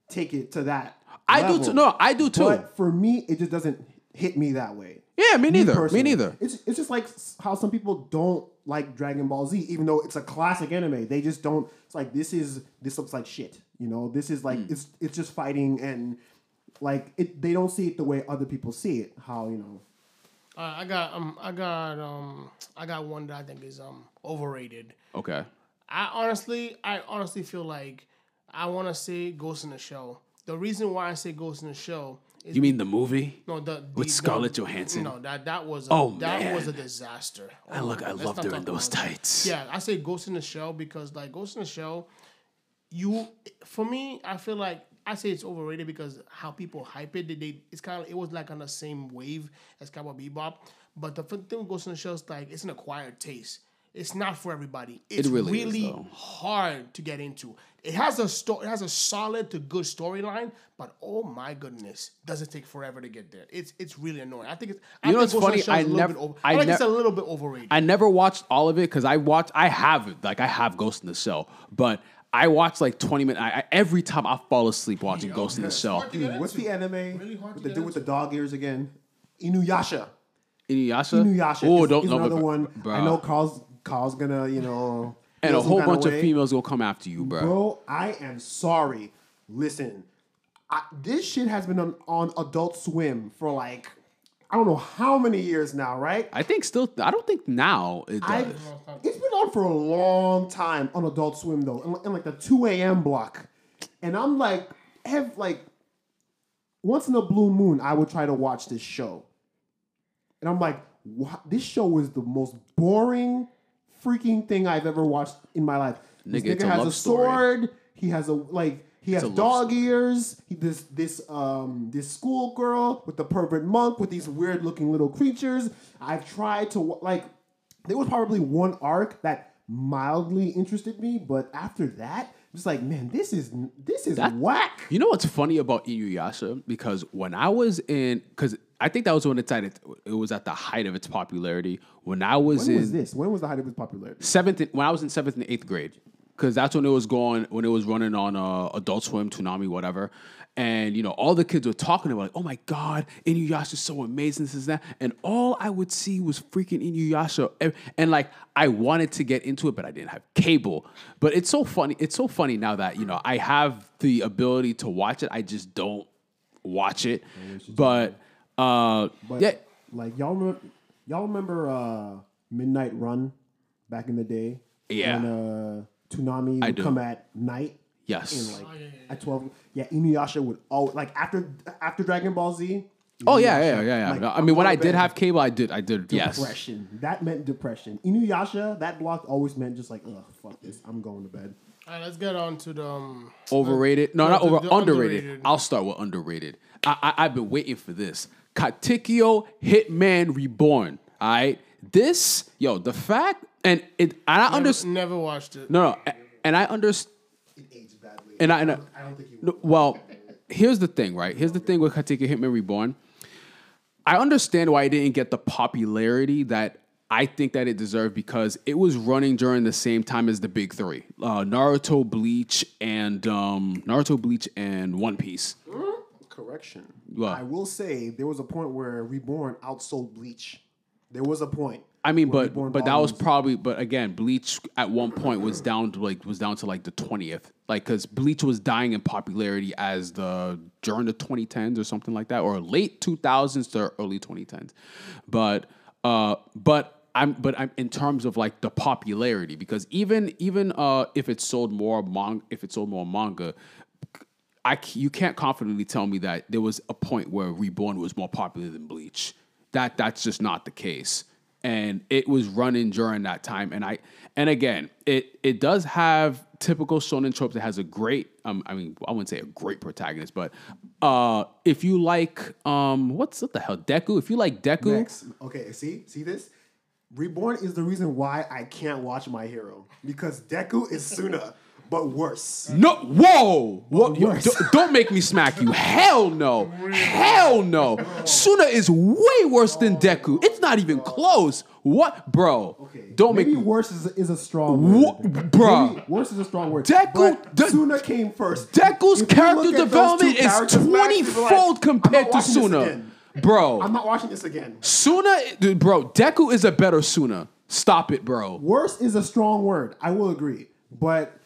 take it to that. I do too. No, I do too. But for me, it just doesn't hit me that way. Yeah, me neither. Me personally. neither. It's it's just like how some people don't like Dragon Ball Z, even though it's a classic anime. They just don't. It's like this is this looks like shit. You know, this is like it's it's just fighting and like it. They don't see it the way other people see it. How you know. Uh, I got um I got um I got one that I think is um overrated. Okay. I honestly I honestly feel like I want to say Ghost in the Shell. The reason why I say Ghost in the Shell is You mean the movie? no the, the with the- Scarlett Johansson? No, that that was a, Oh, that man. was a disaster. I Oh, look. I God, let's love not her in those tights. Yeah, I say Ghost in the Shell because like Ghost in the Shell, you for me, I feel like I say it's overrated because how people hype it. They, they it's kind of it was like on the same wave as Cowboy Bebop. But the thing with Ghost in the Shell is like it's an acquired taste. It's not for everybody. It's really really though. hard to get into. It has a sto- it has a solid to good storyline, but oh my goodness, does it take forever to get there? It's it's really annoying. I think it's. I You know think what's Ghost in the funny? Shell is I a little never- over- I I, think it's a little bit overrated. I never watched all of it because I watched. I have it. Like I have Ghost in the Shell, but I watched like twenty minutes. I, I, every time I fall asleep watching Ghost in the Shell. hard to get Dude, what's the anime Really hard with to the get dude with the dog ears again? Inuyasha. Inuyasha. Inuyasha Oh, is, don't know. another but- one. bro. I know Carl's Carl's gonna you know and a whole bunch of way. females will come after you, bro. Bro, I am sorry. Listen, I, this shit has been on, on Adult Swim for like I don't know how many years now, right? I think still. I don't think now it does. I it's been on for a long time on Adult Swim though, in, in like the two a.m. block, and I'm like, have like once in a blue moon, I would try to watch this show, and I'm like, what? This show is the most boring freaking thing I've ever watched in my life. This Nigga, it's nigga has a story. sword. He has a like. He has dog ears. He this this um this schoolgirl with the pervert monk with these weird looking little creatures. I've tried to like. There was probably one arc that mildly interested me, but after that, it's like, man, this is this is That- whack. You know what's funny about Inuyasha? Because when I was in, because I think that was when it's at it, it was at the height of its popularity. When I was When in was this? When was the height of its popularity? seventh, when I was in seventh and eighth grade, because that's when it was going, when it was running on uh, Adult Swim, Toonami, whatever. And you know, all the kids were talking about, like, "Oh my God, Inuyasha is so amazing, this is that." And all I would see was freaking Inuyasha, and, and like I wanted to get into it, but I didn't have cable. But it's so funny. It's so funny now that you know I have the ability to watch it. I just don't watch it. But uh, But yeah, like y'all remember, y'all remember uh, Midnight Run back in the day? Yeah. When uh, Toonami would do. come at night. Yes. And like at twelve, yeah, Inuyasha would always like after after Dragon Ball Z. oh yeah, yeah, yeah, yeah. like, I mean, when I did have cable, I did, I did. Yes. depression. That meant depression. Inuyasha, that block always meant just like, ugh, fuck this. I'm going to bed. All right, let's get on to the um, Overrated? No, No, not the- over. the underrated. underrated. I'll start with underrated. I, I I've been waiting for this. Katekyo Hitman Reborn. All right, this yo the fact and it and I understand. Never watched it. No, no, a- and I understand. It aged badly. And I, and I, I don't think you. no, well, here's the thing, right? Here's the thing with Katekyo Hitman Reborn. I understand why it didn't get the popularity that I think that it deserved because it was running during the same time as the big three: uh, Naruto, Bleach, and um, Naruto, Bleach, and One Piece. Correction. What? I will say there was a point where Reborn outsold Bleach. There was a point. I mean, but Reborn but that was probably but again, Bleach at one point was down to like was down to like the twentieth, like because Bleach was dying in popularity as the during the twenty tens or something like that, or late two thousands to early twenty tens, but uh, but. I'm, but I'm in terms of like the popularity because even even uh if it sold more manga if it sold more manga, I you can't confidently tell me that there was a point where Reborn was more popular than Bleach. That that's just not the case. And it was running during that time. And I and again, it it does have typical shonen tropes. It has a great um I mean I wouldn't say a great protagonist, but uh if you like um what's what the hell Deku? If you like Deku, Next. Okay, see? See this? Reborn is the reason why I can't watch My Hero. Because Deku is Tsuna, but worse. No, whoa! What? worse. don't, don't make me smack you. Hell no! Hell no! Tsuna is way worse than Deku. It's not even close. What, bro? Okay. Don't make Maybe me. worse is a, is a strong word. Maybe worse is a strong word. Deku- De- Tsuna came first. Deku's character look at those development is twenty you'll like, fold compared to Tsuna, bro. I'm not watching this again. Tsuna, bro. Deku is a better Tsuna. Stop it, bro. Worse is a strong word. I will agree, but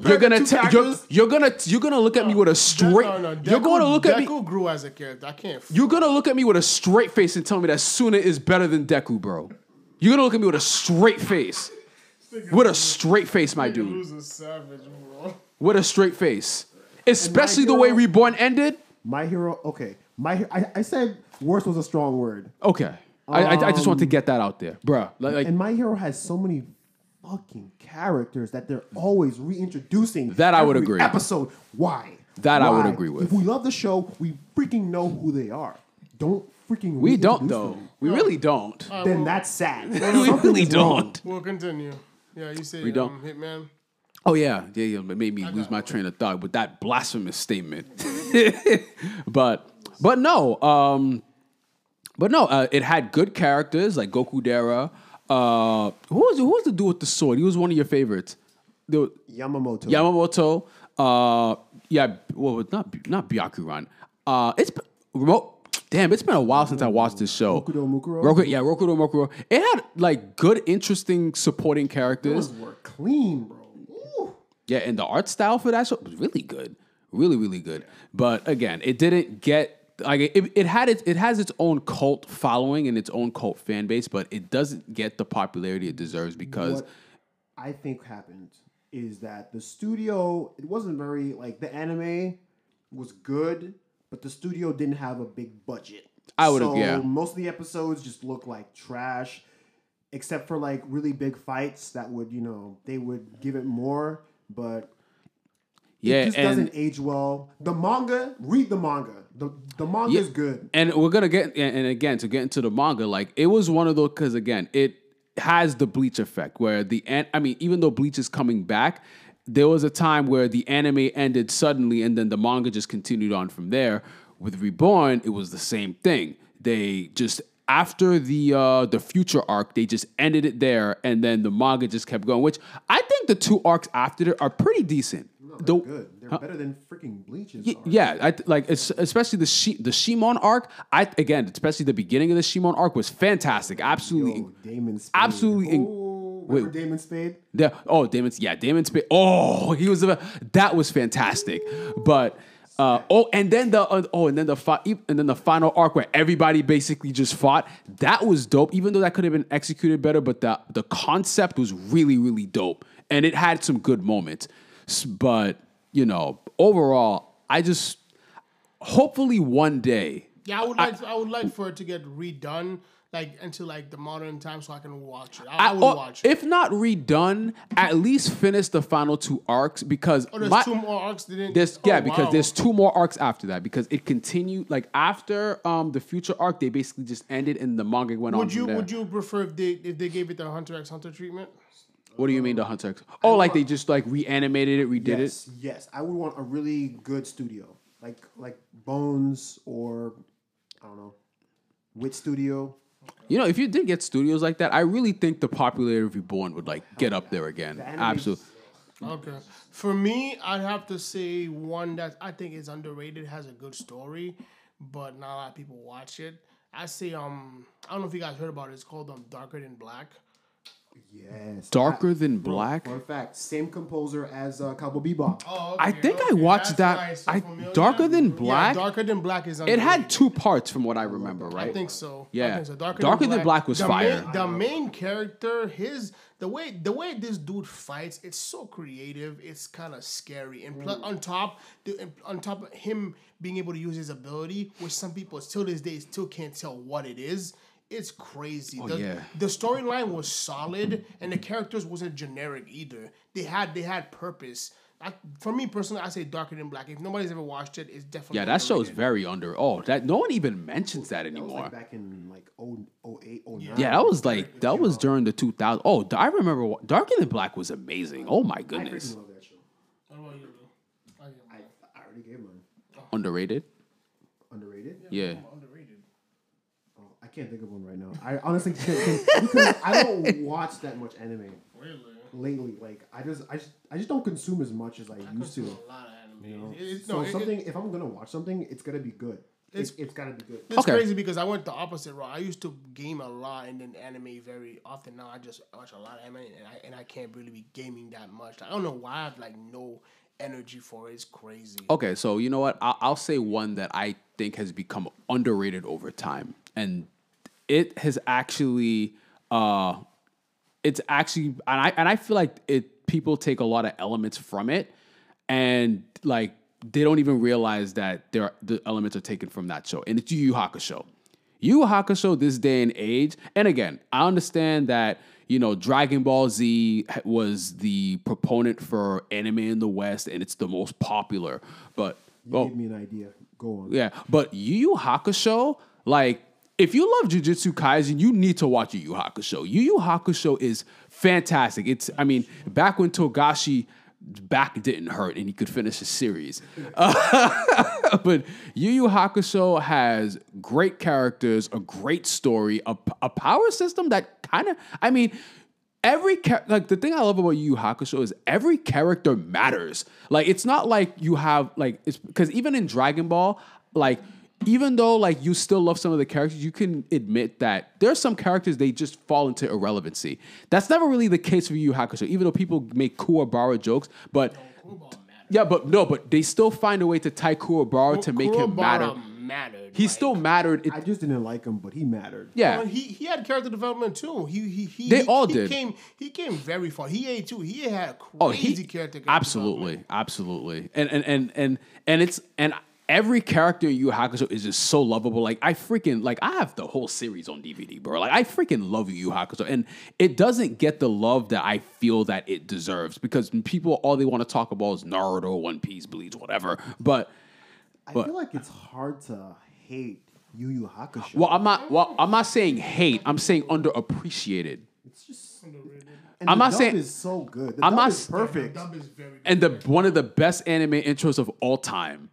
You're gonna to two you're, you're gonna you're gonna look at me with a straight. No, no, you're going to look at me. Deku grew as a character. I can't. You're gonna look at me with a straight face and tell me that Tsuna is better than Deku, bro. You're gonna look at me with a straight face. With a straight face, my dude. Lose a savage, bro. With a straight face. Especially the way Reborn ended. my hero. Okay, my I, I said worse was a strong word, Okay. I, I, I just want to um, get that out there, bruh. Like, like and my hero has so many fucking characters that they're always reintroducing. That I would agree. Episode. Why? That I would agree with. If we love the show, we freaking know who they are. Don't freaking. We don't reintroduce though. them. We really don't. Then that's sad. we really don't. We'll continue. Yeah, you say We don't. Um, Hitman. Oh yeah, yeah, yeah. It made me lose my train of thought with that blasphemous statement. (laughs) but but no, um, but no. Uh, it had good characters like Gokudera. Uh, who was who was the dude with the sword? He was one of your favorites. The Yamamoto. Yamamoto. Uh, yeah. Well, not not Byakuran. Uh, it's remote. Damn, it's been a while since I watched this show. Rokudo Mukuro? Roku, yeah, Rokudo Mukuro. It had like good, interesting supporting characters. Those were clean, bro. Ooh. Yeah, and the art style for that show was really good, really, really good. But again, it didn't get like it. It had it. It has its own cult following and its own cult fan base, but it doesn't get the popularity it deserves because what I think happened is that the studio it wasn't very like the anime was good, but the studio didn't have a big budget. I would- so yeah. Most of the episodes just look like trash, except for like really big fights that would you know they would give it more, but yeah, it just and doesn't age well. The manga, read the manga. The the manga Yeah. is good. And we're gonna get and and again to get into the manga, like it was one of those because again it has the Bleach effect where the end. I mean even though Bleach is coming back, there was a time where the anime ended suddenly and then the manga just continued on from there. With Reborn, it was the same thing. They just after the uh the future arc, they just ended it there, and then the manga just kept going. Which I think the two arcs after it are pretty decent. They're The- good. They're better than freaking Bleach's. Y- yeah, I like it's, especially the the Shimon arc. I again, especially the beginning of the Shimon arc was fantastic. Absolutely, Yo, Daemon Spade. absolutely Oh, wait. Daemon Spade? the, oh, Daemon's yeah, Daemon's Spade. Oh, he was that was fantastic. But uh, oh, and then the uh, oh, and then the fi- and then the final arc where everybody basically just fought. That was dope. Even though that could have been executed better, but the the concept was really really dope, and it had some good moments. But you know, overall, I just hopefully one day. Yeah, I would like I, would like for it to get redone like into like the modern time so I can watch it. I, I would or watch it. If not redone, at least finish the final two arcs because Oh, there's my- two more arcs. Didn't There's oh, yeah, because there's two more arcs after that because it continued like after um the future arc they basically just ended and the manga went on. Would you would you prefer if they if they gave it the Hunter X Hunter treatment? What do you mean the Hunter X? Oh, like they just like reanimated it, redid it. Yes, yes. I would want a really good studio, like like Bones or I don't know, Wit Studio. You know, if you did get studios like that, I really think the popularity of Reborn would like get up there again. The anime- Absolutely. Okay. For me, I'd have to say one that I think is underrated, has a good story, but not a lot of people watch it. I say um I don't know if you guys heard about it. It's called um Darker Than Black. Yes. Darker I- than Black? Fun fact: same composer as uh, Cowboy Bebop. Oh, I think I watched that- I- Darker Than Black? Yeah, Darker Than Black is It had two parts from what I remember, right? I think so. Yeah. I think so. Darker, Darker than, Than Black, Black was the fire. Main, the main character, his the way the way this dude fights, it's so creative. It's kind of scary, and pl- on top, the, on top of him being able to use his ability, which some people till this day still can't tell what it is. It's crazy. Oh, the, Oh, yeah. the storyline was solid, and the characters wasn't generic either. They had they had purpose. I, for me personally, I say Darker Than Black. If nobody's ever watched it, it's definitely Yeah, that show is very under. Oh, that no one even mentions that That was anymore. like back in like 0, 08, 09. Yeah, that was like that was during the 2000s. Oh, I remember Darker Than Black was amazing. Oh my goodness, freaking love that show. What about you, Lou? I I, I already gave mine. underrated. Underrated. Yeah, underrated. I can't think of one right now. I honestly can't can, because I don't (laughs) watch that much anime Really? lately. Like I just I just I just don't consume as much as I used to. A lot of anime. You know? It- it- so no, it- something it- if I'm gonna watch something, it's gonna be good. It's It's- it's gotta be good. it's Okay. crazy because I went the opposite route. I used to game a lot and then anime very often. Now I just watch a lot of anime and I, and I can't really be gaming that much. I don't know why I have like no energy for it. It's crazy. Okay, so you know what? I'll, I'll say one that I think has become underrated over time, and it has actually, uh, it's actually, and I and I feel like it. People take a lot of elements from it, and like they don't even realize that there are, the elements are taken from that show, and it's Yu Yu Hakusho. Yu Yu Yu Hakusho this day and age, and again, I understand that you know Dragon Ball Z was the proponent for anime in the West, and it's the most popular. But You well, gave me an idea. Go on. yeah, but Yu Yu Hakusho, like, if you love Jujutsu Kaisen, you need to watch Yu Yu Hakusho. Yu Yu Hakusho is fantastic. It's, I mean, back when Togashi back didn't hurt and he could finish a series. Uh, (laughs) but Yu Yu Hakusho has great characters, a great story, a, a power system that kind of, I mean, every char- like the thing I love about Yu Yu Hakusho is every character matters. Like it's not like you have like it's because even in Dragon Ball, like even though like you still love some of the characters, you can admit that there are some characters they just fall into irrelevancy. That's never really the case for Yu Yu Hakusho, even though people make Kuwabara jokes, but. Yeah, but no, but they still find a way to tie Kuwabara to make him Kuwabara matter. mattered. He like- still mattered. It- I just didn't like him, but he mattered. yeah, Well, he he had character development too. He he he. They he, all he did. Came he came very far. He ate too. He had crazy Oh, he character. absolutely, absolutely, and and and and and it's and every character in Yu Yu Hakusho is just so lovable. Like I freaking like I have the whole series on DVD, bro. Like I freaking love Yu Yu Hakusho, and it doesn't get the love that I feel that it deserves because people all they want to talk about is Naruto, One Piece, Bleach, whatever. But I But- feel like it's hard to hate Yu Yu Hakusho. well, I'm not. Well, I'm not saying hate. I'm saying underappreciated. it's just. And I'm the not dub saying- is so good. The I'm dub not is s- perfect. Dub is very. And the one of the best anime intros of all time.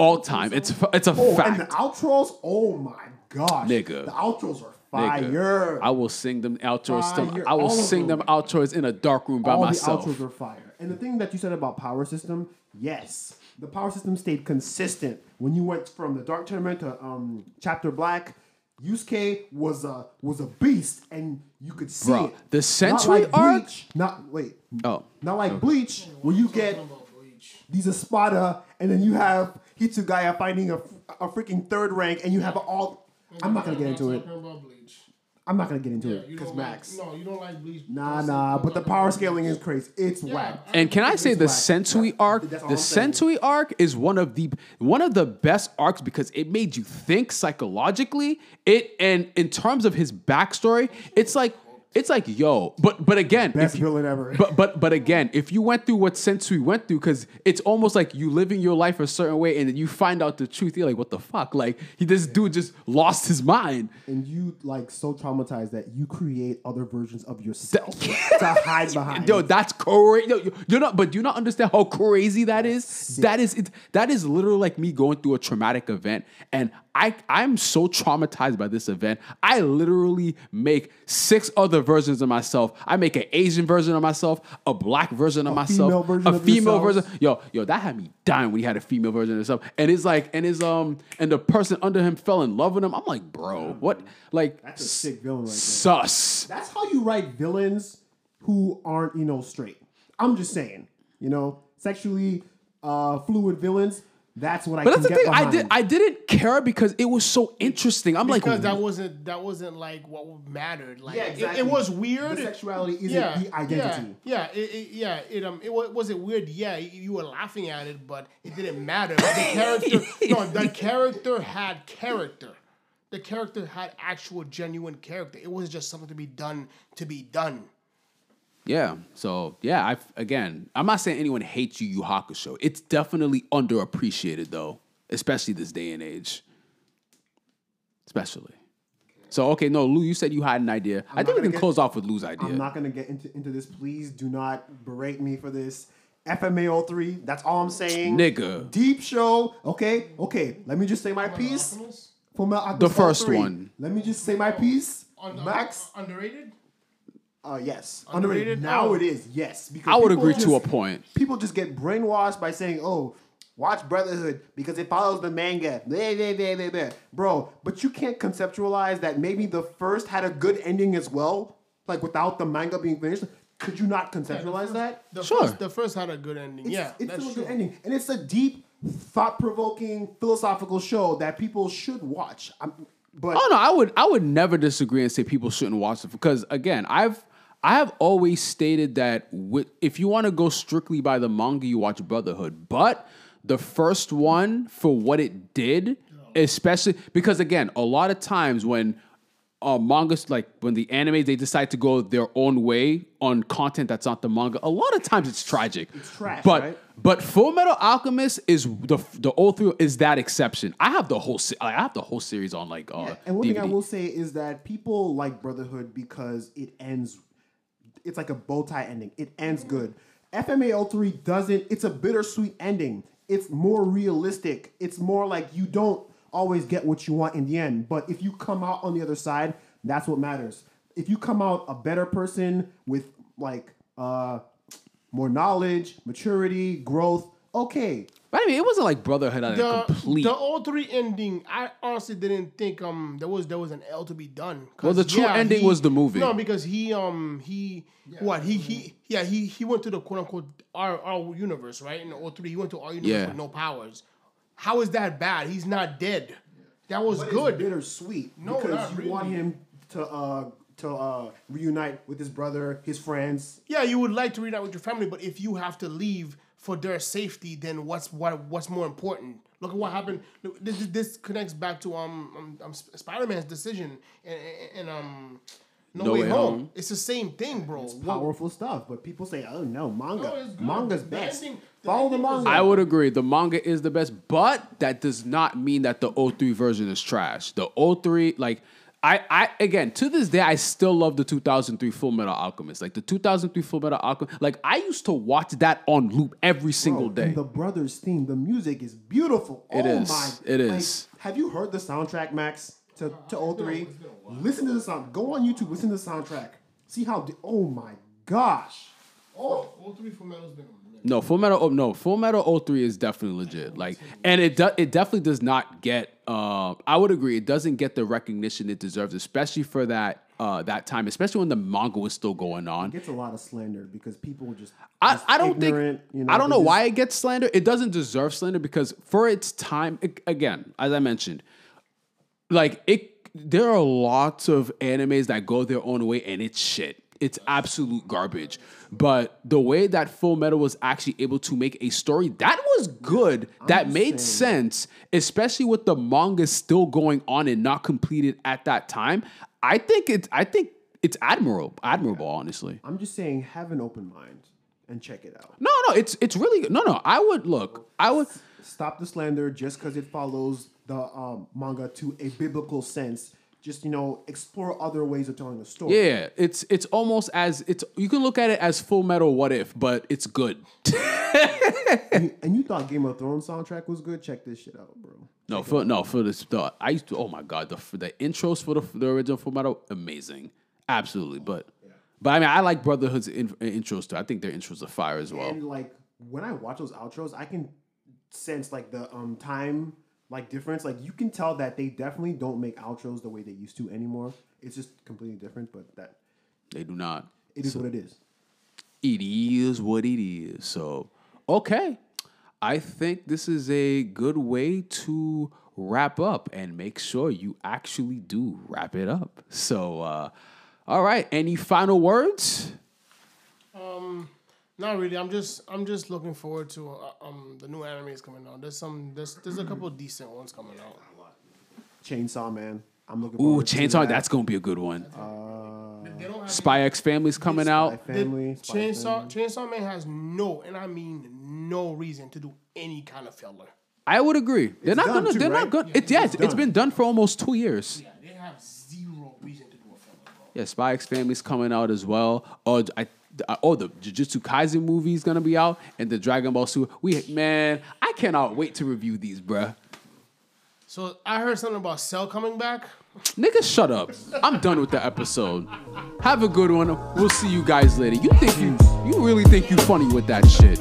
All time. It's it's a Oh, fact. and the outros. Oh my gosh, Nigga. the outros are Nigga, fire. I will sing them outros. to- Fire. I will All sing them them. outros in a dark room by All myself. the outros are fire. And the thing that you said about power system, yes, the power system stayed consistent when you went from the Dark Tournament to um, Chapter Black. Yusuke was a was a beast, and you could see Bruh, it. the Not Sensui like arc- Bleach, not wait, Oh, not like Bleach, where you get About Bleach. these Espada, and then you have Hitsugaya fighting a, a freaking third rank, and you have all. I'm not gonna get into it. Talking about Bleach. I'm not gonna get into Yeah, it because Max. Like, no, you don't like Bleach. Nah, nah, but the power scaling is crazy. It's whack. and can I say the whack. Sensui arc? The I'm. Sensui arc is one of the one of the best arcs because it made you think psychologically. It and in terms of his backstory, it's like it's like yo, but but again, Best you- villain ever. But but but again, if you went through what Sensui went through, because it's almost like you living your life a certain way, and then you find out the truth. You're like, what the fuck? Like he, this dude just lost his mind. and you like so traumatized that you create other versions of yourself to (laughs) hide behind. Yo, that's crazy. Yo, you- you're not, but do you not understand how crazy that is? That is it. That is literally like me going through a traumatic event, and I I'm so traumatized by this event. I literally make six other versions of myself. I make an Asian version of myself, a black version of myself, female version a of female yourself. version. Yo, yo, that had me dying when he had a female version of himself, and it's like, and his um, and the person under him fell in love with him. I'm like, bro, what? Like, That's a sick villain right there. sus. That's how you write villains who aren't, you know, straight. I'm just saying, you know, sexually uh, fluid villains. That's what I But can that's the get thing. I did. I didn't care because it was so interesting. I'm like, because that wasn't that wasn't like what mattered. Like Yeah, it- exactly. it, was weird. The sexuality isn't yeah, the identity. Yeah, yeah, it, it, yeah. It um, it was, was it weird? Yeah, you were laughing at it, but it didn't matter. The (laughs) character, no, the character had character. The character had actual genuine character. It wasn't just something to be done to be done. Yeah. So yeah, I again, I'm not saying anyone hates Yu Yu Hakusho. It's definitely underappreciated though, especially this day and age. Especially. So okay, no, Lou, you said you had an idea. I not think we can get- close off with Lou's idea. I'm not gonna get into, into this. Please do not berate me for this. FMAO3. That's all I'm saying. Nigga. Deep show. Okay. Okay. Let me just say my piece. From The first one. Let me just say my piece. Un- Max. underrated. Uh, yes. Underrated? Underrated. Now Oh. it is. Yes. Because I would people agree to a point. People just get brainwashed by saying, "Oh, watch Brotherhood because it follows the manga." Blah, blah, blah, blah, blah. Bro, but you can't conceptualize that maybe the first had a good ending as well, like without the manga being finished. Could you not conceptualize that? The Sure. First, the first had a good ending. It's, yeah, it's that's still a true. good ending, and it's a deep, thought-provoking, philosophical show that people should watch. I'm, but Oh no, I would I would never disagree and say people shouldn't watch it because again, I've I have always stated that with, if you want to go strictly by the manga, you watch Brotherhood. But the first one, for what it did, especially because again, a lot of times when uh, mangas like when the anime they decide to go their own way on content that's not the manga. A lot of times it's tragic. It's trash, but right? but Full Metal Alchemist is the the old three is that exception. I have the whole se- I have the whole series on like uh, And one DVD. thing I will say is that people like Brotherhood because it ends. It's like a bow tie ending. It ends good. FMAO 3 doesn't. It's a bittersweet ending. It's more realistic. It's more like you don't always get what you want in the end. But if you come out on the other side, that's what matters. If you come out a better person with like uh more knowledge, maturity, growth, okay. But I mean, it wasn't like Brotherhood had a The complete. the all three ending, I honestly didn't think um there was there was an L to be done. 'Cause, Well, the true ending he- was the movie. No, because he um he what he he yeah he he went to the quote unquote our our universe right in the all three he went to our universe Yeah. with no powers. How is that bad? He's not dead. That was But good. It's bittersweet No, because not you really. want him to uh to uh reunite with his brother, his friends. Yeah, you would like to reunite with your family, but if you have to leave for their safety, then what's what what's more important? Look at what happened. This this- this connects back to um, um, um Spider Man's decision and, and, and um No, No Way, Way home. Home. It's the same thing, bro. What- Powerful stuff, but people say, "Oh no, manga, No, it's good. manga's The best." ending- the Follow the manga. I would agree. The manga is the best, but that does not mean that the 03 version is trash. The 03, like, I, I again to this day I still love the 2003 Full Metal Alchemist. Like the 2003 Full Metal Alchemist. Like I used to watch that on loop every single Bro, day. and the brothers theme, the music is beautiful. It oh is. My, It like, is. have you heard the soundtrack, Max? To to 03? Listen to the sound. Go on YouTube. Listen to the soundtrack. See how. di- oh my gosh. Oh, all three for medals been No, Full Metal. Oh no, Full Metal 03 is definitely legit. Like, and it do, it definitely does not get. Uh, I would agree, it doesn't get the recognition it deserves, especially for that uh, that time, especially when the manga was still going on. Gets a lot of slander because people just. I, just I don't ignorant, think you know, I don't know why it gets slander. It doesn't deserve slander because for its time, it- again, as I mentioned, like it, there are lots of animes that go their own way and it's shit. It's absolute garbage. But the way that Full Metal was actually able to make a story that was good, that made sense, especially with the manga still going on and not completed at that time. I think it's I think it's admirable, admirable, honestly. I'm just saying, have an open mind and check it out. No, no, it's it's really no, no. I would look. I would. Stop the slander just because it follows the um, manga to a biblical sense. Just you know, explore other ways of telling a story. Yeah, it's it's almost as it's. You can look at it as Full Metal What If, but it's good. (laughs) And, you, and you thought Game of Thrones soundtrack was good? Check this shit out, bro. no, for no for this. The, I used to. Oh my god, the the intros for the, the original Full Metal, amazing, absolutely. But but I mean, I like Brotherhood's in, intros too. I think their intros are fire as well. And like when I watch those outros, I can sense like the um time like difference. Like you can tell that they definitely don't make outros the way they used to anymore. It's just completely different, but that They do not. it is what it is. it is what it is. So, okay. I think this is a good way to wrap up and make sure you actually do wrap it up. So, uh, all right. Any final words? Not really. I'm just I'm just looking forward to uh, um the new animes coming out. There's some there's there's a couple decent ones coming out. Chainsaw Man. I'm looking. Ooh, forward to Chainsaw. that. That's going to be a good one. They don't have Spy X Family's coming Spy out. Family. Spy Chainsaw Family. Chainsaw Man has no, and I mean no reason to do any kind of filler. I would agree. They're not done going to. too, They're not right? going. Yeah, It, yeah, it's it's, it's done. been done for almost two years. Yeah, they have zero reason to do a filler, bro. Yeah, Spy X Family's coming out as well. Oh, I, I- oh, the Jujutsu Kaisen movie is gonna be out, and the Dragon Ball Super. We man, I cannot wait to review these, bruh. So I heard something about Cell coming back. Nigga, shut up. I'm done with the episode. Have a good one. We'll see you guys later. You think you, you really think you funny with that shit?